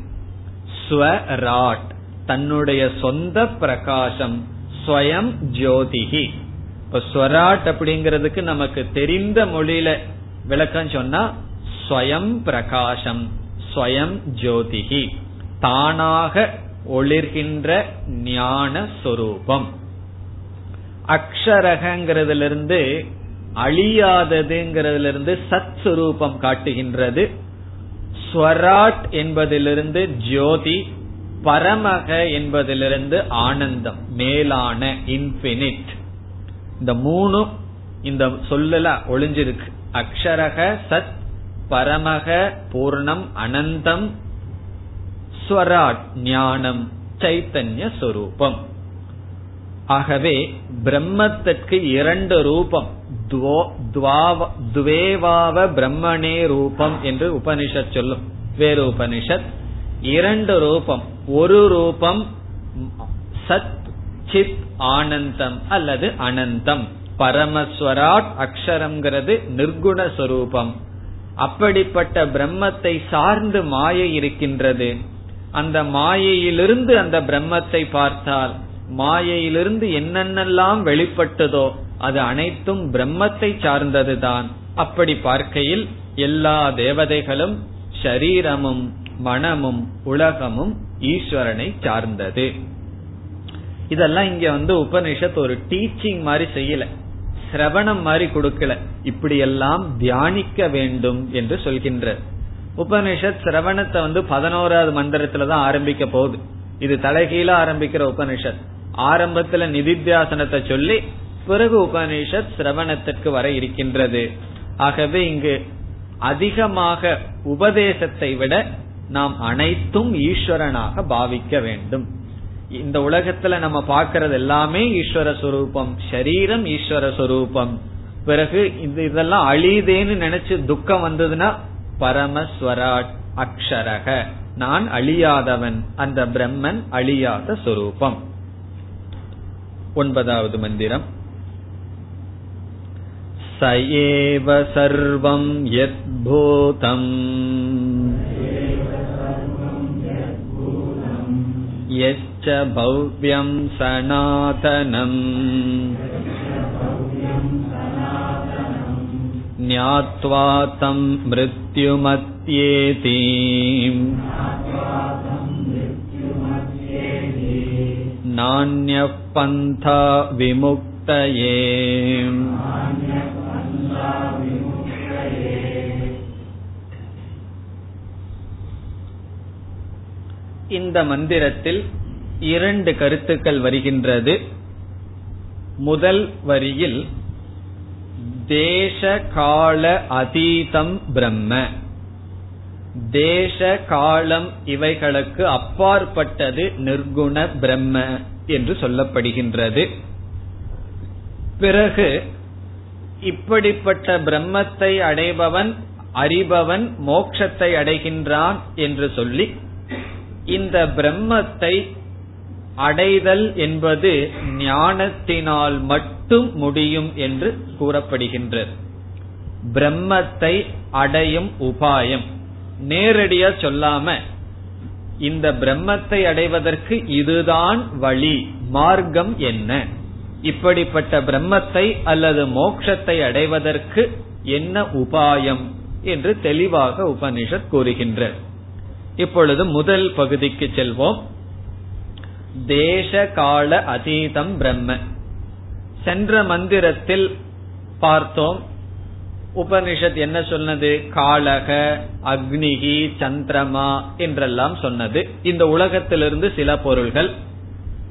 ஸ்வராட் தன்னுடைய சொந்த பிரகாசம் ஸ்வயம் ஜோதிகி. இப்ப ஸ்வராட் அப்படிங்கிறதுக்கு நமக்கு தெரிந்த மொழியில விளக்கம் சொன்னா ஸ்வயம் பிரகாசம் ஸ்வயம் ஜோதிகி தானாக ஒளிர்கின்ற ஞான சொரூபம். அக்ஷரகங்கிறதுல இருந்து அழியாததுங்கிறதுல இருந்து சத் சுரூபம் காட்டுகின்றது. ஸ்வராட் என்பதிலிருந்து ஜோதி பரமக என்பதிலிருந்து ஆனந்தம் மேலான இன்பினிட் இந்த மூணு இந்த சொல்லல ஒளிஞ்சிருக்கு. அக்ஷரக சத் பரமக பூர்ணம் அனந்தம் ஸ்வராட் ஞானம் சைத்தன்ய சொரூபம். ஆகவே பிரம்மத்திற்கு இரண்டு ரூபம். துவேவாவ பிரம்மனே ரூபம் என்று உபனிஷத் சொல்லும். வேறு உபனிஷத். இரண்டு ரூபம். ஒரு ரூபம் சத் சித் ஆனந்தம் அல்லது அனந்தம். பரமஸ்வராட் அக்ஷரம்ங்கிறது நிர்குணஸ்வரூபம் அப்படிப்பட்ட பிரம்மத்தை சார்ந்து மாயை இருக்கின்றது. அந்த மாயையிலிருந்து அந்த பிரம்மத்தை பார்த்தால் மாயையிலிருந்து என்னென்னலாம் வெளிப்பட்டதோ அது அனைத்தும் பிரம்மத்தை சார்ந்ததுதான். அப்படி பார்க்கையில் எல்லா தேவதைகளும் ஷரீரமும் மனமும் உலகமும் ஈஸ்வரனை சார்ந்தது. இதெல்லாம் இங்க வந்து உபனிஷத் ஒரு டீச்சிங் மாதிரி செய்யல. சிரவணம் மாதிரி கொடுக்கல. இப்படி எல்லாம் தியானிக்க வேண்டும் என்று சொல்கின்ற உபனிஷத் சிரவணத்தை வந்து பதினோராவது மந்திரத்துல தான் ஆரம்பிக்க போகுது. இது தலைகீழ ஆரம்பிக்கிற உபனிஷத் ஆரம்பத்துல நிதித்தியாசனத்தை சொல்லி பிறகு உபனிஷத் சிரவணத்திற்கு வர இருக்கின்றது. ஆகவே இங்கு அதிகமாக உபதேசத்தை விட நாம் அனைத்தும் ஈஸ்வரனாக பாவிக்க வேண்டும். இந்த உலகத்துல நம்ம பார்க்கறது எல்லாமே ஈஸ்வர சுரூபம் ஷரீரம் ஈஸ்வர சுரூபம் பிறகு இது இதெல்லாம் அழியுதேன்னு நினைச்சு துக்கம் வந்ததுன்னா பரமஸ்வராட் அக்ஷரக நான் அழியாதவன் அந்த பிரம்மன் அழியாத சொரூபம் ஒன்பதாவது மந்திரம் स एव सर्वं यद्भूतम् यश्च भव्यं सनातनम् ज्ञात्वा तं मृत्युमत्येति नान्यः पन्था विमुक्तये இந்த மந்திரத்தில் இரண்டு கருத்துக்கள் வருகின்றது. முதல் வரியில் தேச கால அதீதம் பிரம்ம. தேச காலம் இவைகளுக்கு அப்பாற்பட்டது நிர்குண பிரம்ம என்று சொல்லப்படுகின்றது. பிறகு இப்படிப்பட்ட பிரம்மத்தை அடைபவன் அறிபவன் மோட்சத்தை அடைகின்றான் என்று சொல்லி இந்த பிரம்மத்தை அடைதல் என்பது ஞானத்தினால் மட்டும் முடியும் என்று கூறப்படுகின்றது. பிரம்மத்தை அடையும் உபாயம். நேரடியா சொல்லாம இந்த பிரம்மத்தை அடைவதற்கு இதுதான் வழி மார்க்கம் என்ன? இப்படிப்பட்ட பிரம்மத்தை அல்லது மோட்சத்தை அடைவதற்கு என்ன உபாயம்? என்று தெளிவாக உபனிஷத் கூறுகின்ற இப்பொழுது முதல் பகுதிக்கு செல்வோம். தேச கால அதீதம் பிரம்ம. சென்ற மந்திரத்தில் பார்த்தோம் உபனிஷத் என்ன சொன்னது? காலக அக்னிகி சந்திரமா என்றெல்லாம் சொன்னது. இந்த உலகத்திலிருந்து சில பொருள்கள்.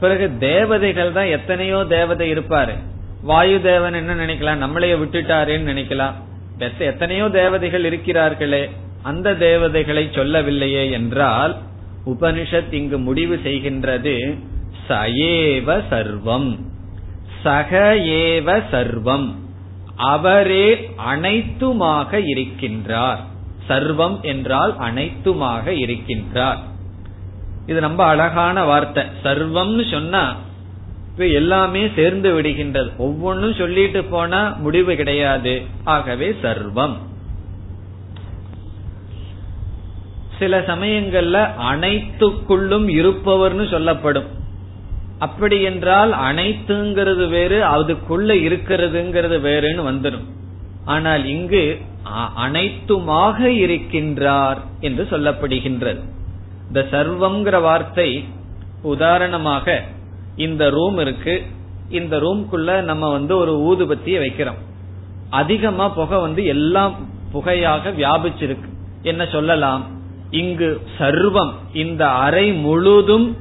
பிறகு தேவதைகள் தான் எத்தனையோ தேவதை இருப்பாரு. வாயு தேவன் என்ன நினைக்கலாம்? நம்மளைய விட்டுட்டாருன்னு நினைக்கலாம். எத்தனையோ தேவதைகள் இருக்கிறார்களே. அந்த தேவதைகளை சொல்லவில்லையே என்றால் உபனிஷத் இங்கு முடிவு செய்கின்றது சயேவ சர்வம். சக ஏவ சர்வம். அவரே அனைத்துமாக இருக்கின்றார். சர்வம் என்றால் அனைத்துமாக இருக்கின்றார். இது ரொம்ப அழகான வார்த்தை. சர்வம்னு சொன்னா எல்லாமே சேர்ந்து விடுகின்றது. ஒவ்வொன்னும் சொல்லிட்டு போனா முடிவு கிடையாது. ஆகவே சர்வம். சில சமயங்கள்ல அனைத்துக்குள்ளும் இருப்பவர்னு சொல்லப்படும். அப்படி என்றால் அனைத்துங்கிறது வேறு அதுக்குள்ள இருக்கிறதுங்கிறது வேறுன்னு வந்துடும். ஆனால் இங்கு அனைத்துமாக இருக்கின்றார் என்று சொல்லப்படுகின்றது. இந்த சர்வம்ங்கிற வார்த்தை உதாரணமாக இந்த ரூம் இருக்கு. இந்த ரூம்குள்ள நம்ம வந்து ஒரு ஊதுபத்தியை வைக்கிறோம். அதிகமா புகை வந்து எல்லாம் புகையாக வியாபிச்சிருக்கு. என்ன சொல்லலாம்? இங்கு சர்வம் இந்த அறை முழுதும்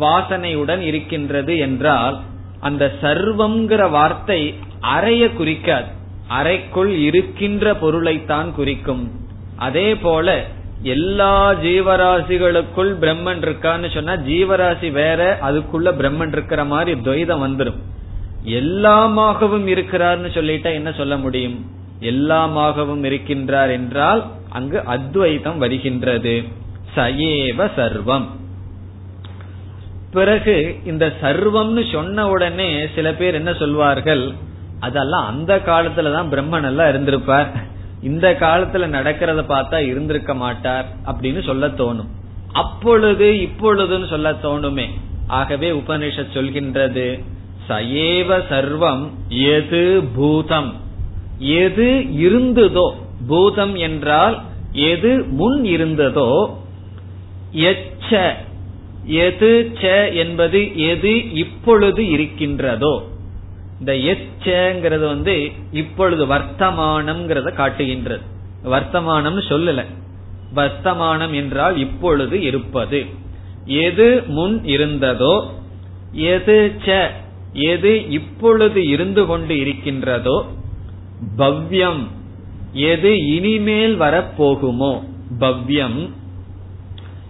வாசனையுடன் இருக்கின்றது என்றால் அந்த சர்வம்ங்கிற வார்த்தை அறைய குறிக்காது. அறைக்குள் இருக்கின்ற பொருளைத்தான் குறிக்கும். அதே போல எல்லா ஜீவராசிகளுக்குள் பிரம்மன் இருக்கான்னு சொன்னா ஜீவராசி வேற அதுக்குள்ள பிரம்மன் இருக்கிற மாதிரி துவைதம் வந்துடும் எல்லாமாகவும் இருக்கிறார்னு சொல்லிட்டா என்ன சொல்ல முடியும்? எல்லாமாகவும் இருக்கின்றார் என்றால் அங்கு அத்வைதம் வருகின்றது. சயேவ சர்வம். பிறகு இந்த சர்வம்னு சொன்ன உடனே சில பேர் என்ன சொல்வார்கள்? அதெல்லாம் அந்த காலத்துலதான் பிரம்மன் எல்லாம் இருந்திருப்பார். இந்த காலத்துல நடக்கிறத பார்த்தா இருந்திருக்க மாட்டார் அப்படின்னு சொல்ல தோணும். அப்பொழுது இப்பொழுதுன்னு சொல்ல தோணுமே. ஆகவே உபனிஷத் சொல்கின்றது சயேவ சர்வம் எது பூதம்? எது இருந்ததோ பூதம் என்றால் எது முன் இருந்ததோ எச்ச எது ச என்பது எது இப்பொழுது இருக்கின்றதோ. இந்த எச்சங்கிறது வந்து இப்பொழுது வர்த்தமானம்ங்கிறத காட்டுகின்றது. வர்த்தமானம் சொல்லல. வர்த்தமானம் என்றால் இப்பொழுது இருப்பது. எது முன் இருந்ததோ எது ச எது இப்பொழுது இருந்து கொண்டு இருக்கின்றதோ பவ்யம் எது இனிமேல் வரப்போகுமோ? பவ்யம்.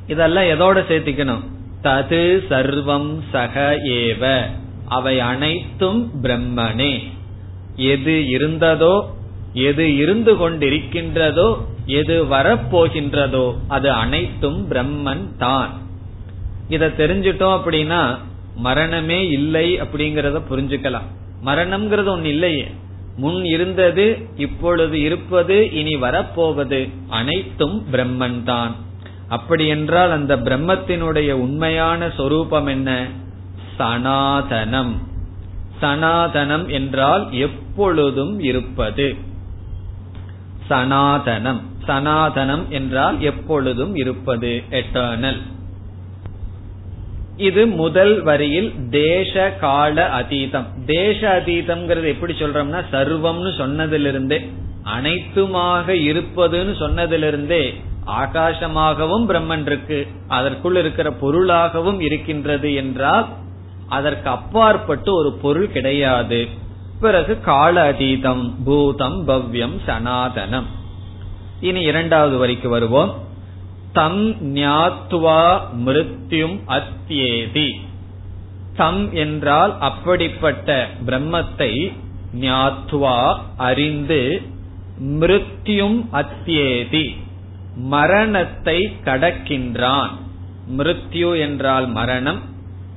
இதெல்லாம் எதோட சேர்த்திக்கணும்? தது சர்வம் சக ஏவ. அவை அனைத்தும் பிரம்மனே. எது இருந்ததோ எது இருந்து கொண்டிருக்கின்றதோ எது வரப்போகின்றதோ அது அனைத்தும் பிரம்மன் தான். இத தெரிஞ்சிட்டோம் அப்படின்னா மரணமே இல்லை அப்படிங்கறத புரிஞ்சுக்கலாம். மரணம்ங்கிறது ஒன்னு இல்லையே. முன் இருந்தது இப்பொழுது இருப்பது இனி வரப்போவது அனைத்தும் பிரம்மன் தான் அப்படி என்றால் அந்த பிரம்மத்தினுடைய உண்மையான சொரூபம் என்ன? சனாதனம். சனாதனம் என்றால் எப்பொழுதும் இருப்பது. சனாதனம். சனாதனம் என்றால் எப்பொழுதும் இருப்பது. எட்டர்னல் இது முதல் வரியில் தேச கால அதீதம். தேச அதீதம்ங்கிறது எப்படி சொல்றோம்னா சர்வம்னு சொன்னதிலிருந்தே அனைத்துமாக இருப்பதுன்னு சொன்னதிலிருந்தே ஆகாசமாகவும் பிரம்மன் இருக்கு அதற்குள் இருக்கிற பொருளாகவும் இருக்கின்றது என்றால் அதற்கு அப்பாற்பட்டு ஒரு பொருள் கிடையாது. பிறகு கால அதீதம் பூதம் பவ்யம் சனாதனம். இனி இரண்டாவது வரிக்கு வருவோம். தம் ஞாத்வா மிருத்யும் அத்தியேதி. தம் என்றால் அப்படிப்பட்ட பிரம்மத்தை ஞாத்வா அறிந்து மிருத்யும் அத்தியேதி மரணத்தை கடக்கின்றான். மிருத்யு என்றால் மரணம்.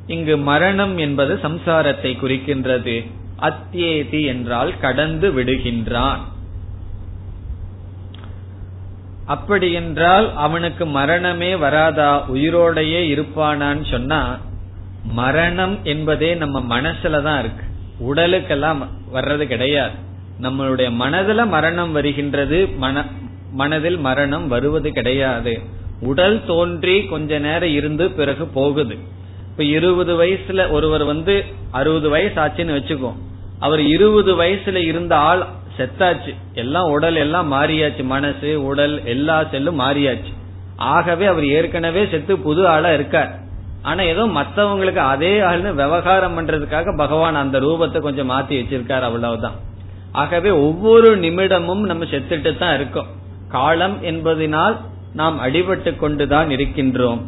இங்கு மரணம் என்பது சம்சாரத்தை குறிக்கின்றது. அத்தியேதி என்றால் கடந்து விடுகின்றான். அப்படி என்றால் அவனுக்கு மரணமே வராதா? உயிரோடையே இருப்பானான்னு சொன்னா மரணம் என்பதே நம்ம மனசுல தான் இருக்கு. உடலுக்கெல்லாம் வர்றது கிடையாது. நம்மளுடைய மனதுல மரணம் வருகின்றது மன மனதில் மரணம் வருவது கிடையாது. உடல் தோன்றி கொஞ்ச நேரம் இருந்து பிறகு போகுது. இப்ப இருபது வயசுல ஒருவர் வந்து அறுபது வயசு ஆச்சுன்னு வச்சுக்கோ. அவர் இருபது வயசுல இருந்த ஆள் செத்தாச்சு. எல்லாம் உடல் எல்லாம் மாறியாச்சு. மனசு உடல் எல்லா செல்லும் மாறியாச்சு. ஆகவே அவர் ஏற்கனவே செத்து புது ஆளா இருக்கார். ஆனா ஏதோ மத்தவங்களுக்கு அதே ஆள்னு விவகாரம் பண்றதுக்காக பகவான் அந்த ரூபத்தை கொஞ்சம் மாத்தி வச்சிருக்காரு அவ்வளவுதான். ஆகவே ஒவ்வொரு நிமிடமும் நம்ம செத்துட்டு தான் இருக்கோம். காலம் என்பதனால் நாம் அடிபட்டு கொண்டுதான் இருக்கின்றோம்.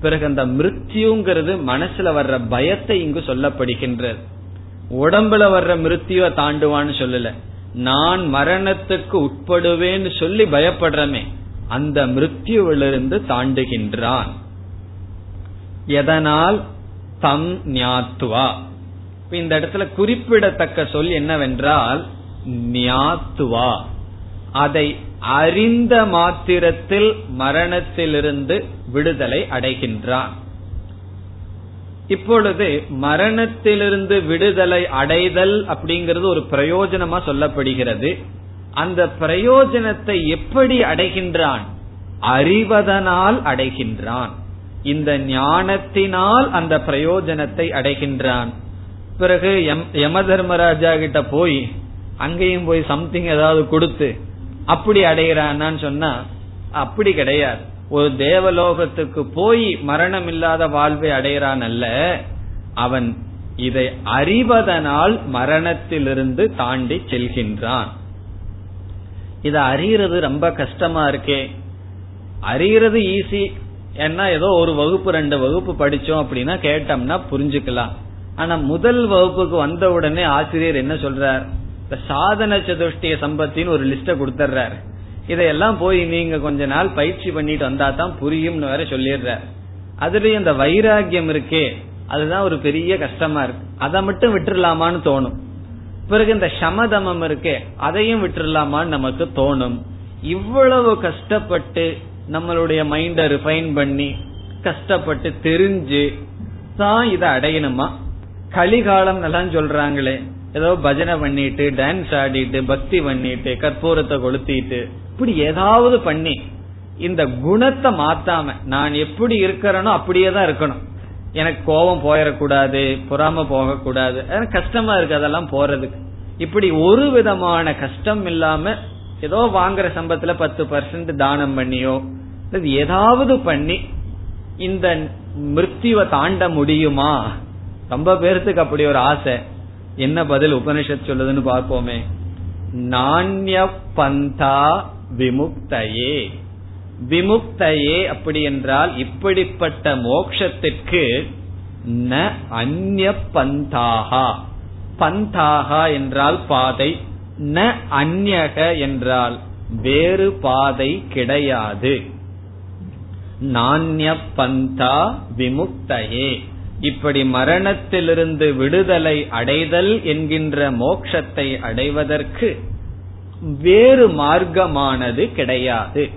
பிறகு அந்த மிருத்யுங்கிறது மனசுல வர்ற பயத்தை இங்கு சொல்லப்படுகின்றது. உடம்புல வர்ற மிருத்யுவ தாண்டுவான்னு சொல்லல. நான் மரணத்துக்கு உட்படுவேன்னு சொல்லி பயப்படுறமே அந்த மிருத்யுவிலிருந்து தாண்டுகின்றான். எதனால்? தம் ஞாத்துவா. இந்த இடத்துல குறிப்பிடத்தக்க சொல் என்னவென்றால் ஞாத்துவா. அதை அறிந்த மாத்திரத்தில் மரணத்திலிருந்து விடுதலை அடைகின்றான். இப்பொழுது மரணத்திலிருந்து விடுதலை அடைதல் அப்படிங்கிறது ஒரு பிரயோஜனமா சொல்லப்படுகிறது. அந்த பிரயோஜனத்தை எப்படி அடைகின்றான்? அறிவதனால் அடைகின்றான். இந்த ஞானத்தினால் அந்த பிரயோஜனத்தை அடைகின்றான். பிறகு யம தர்மராஜா கிட்ட போய் அங்கேயும் போய் சம்திங் ஏதாவது கொடுத்து அப்படி அடைகிறான்னு சொன்னா அப்படி கிடையாது. ஒரு தேவலோகத்துக்கு போய் மரணம் இல்லாத வாழ்வை அடையிறான் அல்ல. அவன் இதை அறிவதனால் மரணத்திலிருந்து தாண்டி செல்கின்றான். இதை அறியறது ரொம்ப கஷ்டமா இருக்கே. அறியறது ஈஸி ஏன்னா ஏதோ ஒரு வகுப்பு ரெண்டு வகுப்பு படிச்சோம் அப்படின்னா கேட்டோம்னா புரிஞ்சுக்கலாம். ஆனா முதல் வகுப்புக்கு வந்த உடனே ஆசிரியர் என்ன சொல்றார்? இந்த சாதன சதுஷ்டிய சம்பத்தின்னு ஒரு லிஸ்ட கொடுத்துறாரு இதையெல்லாம் போய் நீங்க கொஞ்ச நாள் பயிற்சி பண்ணிட்டு வந்தா தான் புரியும்னு வேற சொல்லிடுற. அதுலயும் இந்த வைராகியம் இருக்கே அதுதான் ஒரு பெரிய கஷ்டமா இருக்கு. அதை மட்டும் விட்டுருலாமான்னு தோணும். பிறகு இந்த சமதமம் இருக்கே அதையும் விட்டுருலாமான்னு நமக்கு தோணும். இவ்வளவு கஷ்டப்பட்டு நம்மளுடைய மைண்ட ரிஃபைன் பண்ணி கஷ்டப்பட்டு தெரிஞ்சு தான் இதை அடையணுமா? கலிகாலம் எல்லாம் சொல்றாங்களே ஏதோ பஜனை பண்ணிட்டு டான்ஸ் ஆடிட்டு பக்தி பண்ணிட்டு கற்பூரத்தை கொளுத்திட்டு இப்படி ஏதாவது பண்ணி இந்த குணத்தை மாத்தாம நான் எப்படி இருக்கிறேனோ அப்படியே தான் இருக்கணும். எனக்கு கோபம் போயிடக்கூடாது பொறாம போகக்கூடாது. கஷ்டமா இருக்கு அதெல்லாம் போறதுக்கு. இப்படி ஒரு விதமான கஷ்டம் இல்லாம ஏதோ வாங்குற சம்பத்துல பத்து பர்சன்ட் தானம் பண்ணியோ ஏதாவது பண்ணி இந்த மிருத்யுவ தாண்ட முடியுமா? ரொம்ப பேர்த்துக்கு அப்படி ஒரு ஆசை. என்ன பதில் உபனிஷத் சொல்லுதுன்னு பார்ப்போமே. நாண்ய பந்தா விமுக்தையே. விமுக்தையே அப்படி என்றால் இப்படிப்பட்ட மோக்ஷத்திற்கு ந அந்ய பந்தாகா பந்தாகா என்றால் பாதை ந அந்யக என்றால் வேறு பாதை கிடையாது. நாண்ய பந்தா விமுக்தையே. இப்படி மரணத்திலிருந்து விடுதலை அடைதல் என்கின்ற மோக்ஷத்தை அடைவதற்கு வேறு மார்க்கமானது கிடையாது.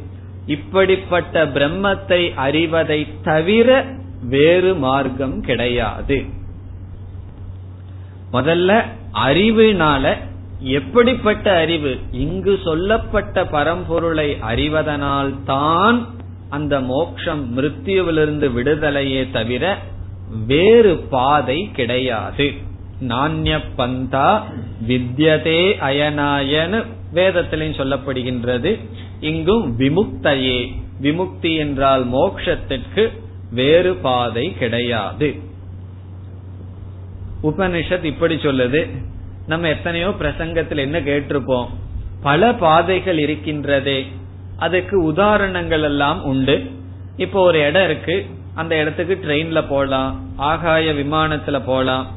இப்படிப்பட்ட பிரம்மத்தை அறிவதை தவிர வேறு மார்க்கம் கிடையாது. முதல்ல அறிவுனால எப்படிப்பட்ட அறிவு? இங்கு சொல்லப்பட்ட பரம்பொருளை அறிவதனால் தான் அந்த மோக்ஷம் மிருத்யுவிலிருந்து விடுதலையே தவிர வேறு பாதை கிடையாது. நாண்ய பந்தா வித்யதே அயனாயன வேதத்திலையும் சொல்லப்படுகின்றது. இங்கும் விமுக்தையே. விமுக்தி என்றால் மோக்ஷத்திற்கு வேறு பாதை கிடையாது. உபனிஷத் இப்படி சொல்லுது. நம்ம எத்தனையோ பிரசங்கத்தில் என்ன கேட்டிருப்போம்? பல பாதைகள் இருக்கின்றதே. அதுக்கு உதாரணங்கள் எல்லாம் உண்டு. இப்போ ஒரு இடம் இருக்கு. அந்த இடத்துக்கு ட்ரெயின்ல போலாம். ஆகாய விமானத்துல போலாம்.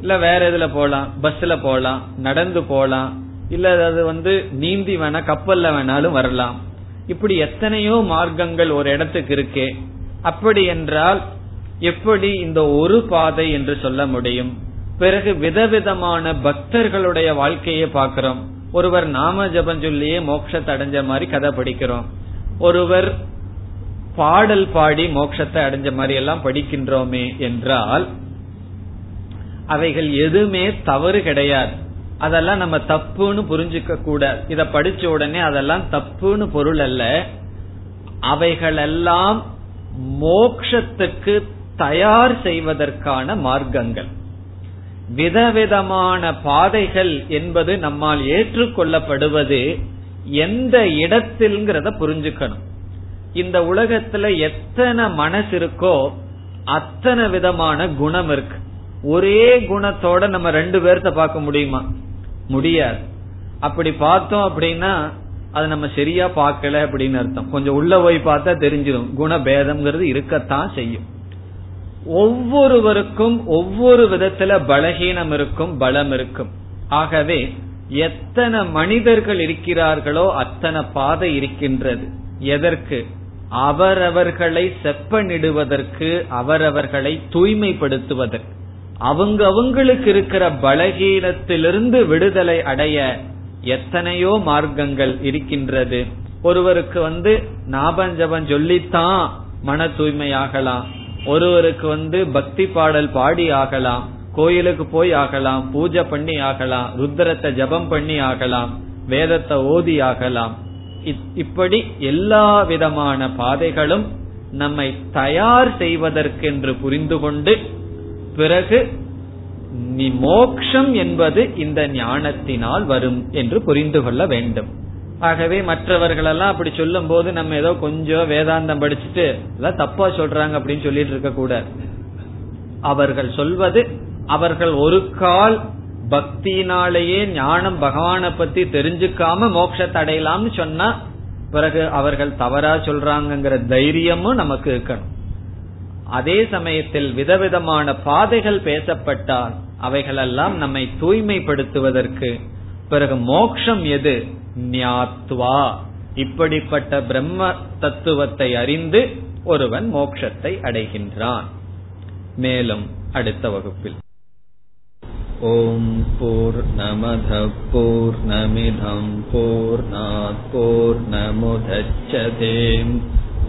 இல்ல வேற இதுல போலாம்? பஸ்ல போலாம். நடந்து போலாம். இல்ல அது வந்து நீந்தி வேணா கப்பல்ல வேணாலும் வரலாம். இப்படி எத்தனையோ மார்க்கங்கள் ஒரு இடத்துக்கு இருக்கே. அப்படி என்றால் எப்படி இந்த ஒரு பாதை என்று சொல்ல முடியும்? பிறகு விதவிதமான பக்தர்களுடைய வாழ்க்கையை பார்க்கிறோம். ஒருவர் நாம ஜபம் சொல்லியே மோட்சத்தை அடைஞ்ச மாதிரி கதை படிக்கிறோம். ஒருவர் பாடல் பாடி மோட்சத்தை அடைஞ்ச மாதிரி எல்லாம் படிக்கின்றோமே என்றால் அவைகள் எதுவுமே தவறு கிடையாது. அதெல்லாம் நம்ம தப்புன்னு புரிஞ்சுக்க கூடாது இத படிச்ச உடனே அதெல்லாம் தப்புன்னு பொருள் அல்ல. அவைகளெல்லாம் மோக்ஷத்துக்கு தயார் செய்வதற்கான மார்க்கங்கள். விதவிதமான பாதைகள் என்பது நம்மால் ஏற்றுக்கொள்ளப்படுவது எந்த இடத்தில்ங்கிறத புரிஞ்சுக்கணும். இந்த உலகத்துல எத்தனை மனசு இருக்கோ அத்தனை விதமான குணம் இருக்கு. ஒரே குணத்தோட நம்ம ரெண்டு பேர்த்த பார்க்க முடியுமா? முடியாது. அப்படி பார்த்தோம் அப்படின்னா அது நம்ம சரியா பார்க்கல அப்படின்னு அர்த்தம். கொஞ்சம் உள்ள போய் பார்த்தா தெரிஞ்சிடும் குணபேதம்ங்கிறது இருக்கத்தான் செய்யும். ஒவ்வொருவருக்கும் ஒவ்வொரு விதத்துல பலகீனம் இருக்கும் பலம் இருக்கும். ஆகவே எத்தனை மனிதர்கள் இருக்கிறார்களோ அத்தனை பாதை இருக்கின்றது. எதற்கு? அவரவர்களை செப்பனிடுவதற்கு அவரவர்களை தூய்மைப்படுத்துவதற்கு. அவங்க அவங்களுக்கு இருக்கிற பலகீனத்திலிருந்து விடுதலை அடைய எத்தனையோ மார்க்கங்கள் இருக்கின்றது. ஒருவருக்கு வந்து நாபஞ்சபம் சொல்லித்தான் மன தூய்மையாகலாம். ஒருவருக்கு வந்து பக்தி பாடல் பாடி ஆகலாம். கோயிலுக்கு போய் ஆகலாம். பூஜை பண்ணி ஆகலாம். ருத்ரத்தை ஜபம் பண்ணி ஆகலாம். வேதத்தை ஓதி ஆகலாம். இப்படி எல்லா விதமான பாதைகளும் நம்மை தயார் செய்வதற்கென்று புரிந்து கொண்டு பிறகு மோக்ஷம் என்பது இந்த ஞானத்தினால் வரும் என்று புரிந்து கொள்ள வேண்டும். ஆகவே மற்றவர்களெல்லாம் அப்படி சொல்லும் போது நம்ம ஏதோ கொஞ்சம் வேதாந்தம் படிச்சுட்டு எல்லாம் தப்பா சொல்றாங்க அப்படின்னு சொல்லிட்டு இருக்க கூட. அவர்கள் சொல்வது அவர்கள் ஒரு கால் பக்தினாலேயே ஞானம் பகவானை பத்தி தெரிஞ்சுக்காம மோட்சத்தை அடையலாம்னு சொன்னா பிறகு அவர்கள் தவறா சொல்றாங்கிற தைரியமும் நமக்கு இருக்கணும். அதே சமயத்தில் விதவிதமான பாதைகள் பேசப்பட்டால் அவைகளெல்லாம் நம்மை தூய்மைப்படுத்துவதற்கு பிறகு மோக்ஷம் எது? ஞாத்வா. இப்படிப்பட்ட பிரம்ம தத்துவத்தை அறிந்து ஒருவன் மோக்ஷத்தை அடைகின்றான். மேலும் அடுத்த வகுப்பில். ஓம் போர் நமத போர் நமிதம் போர்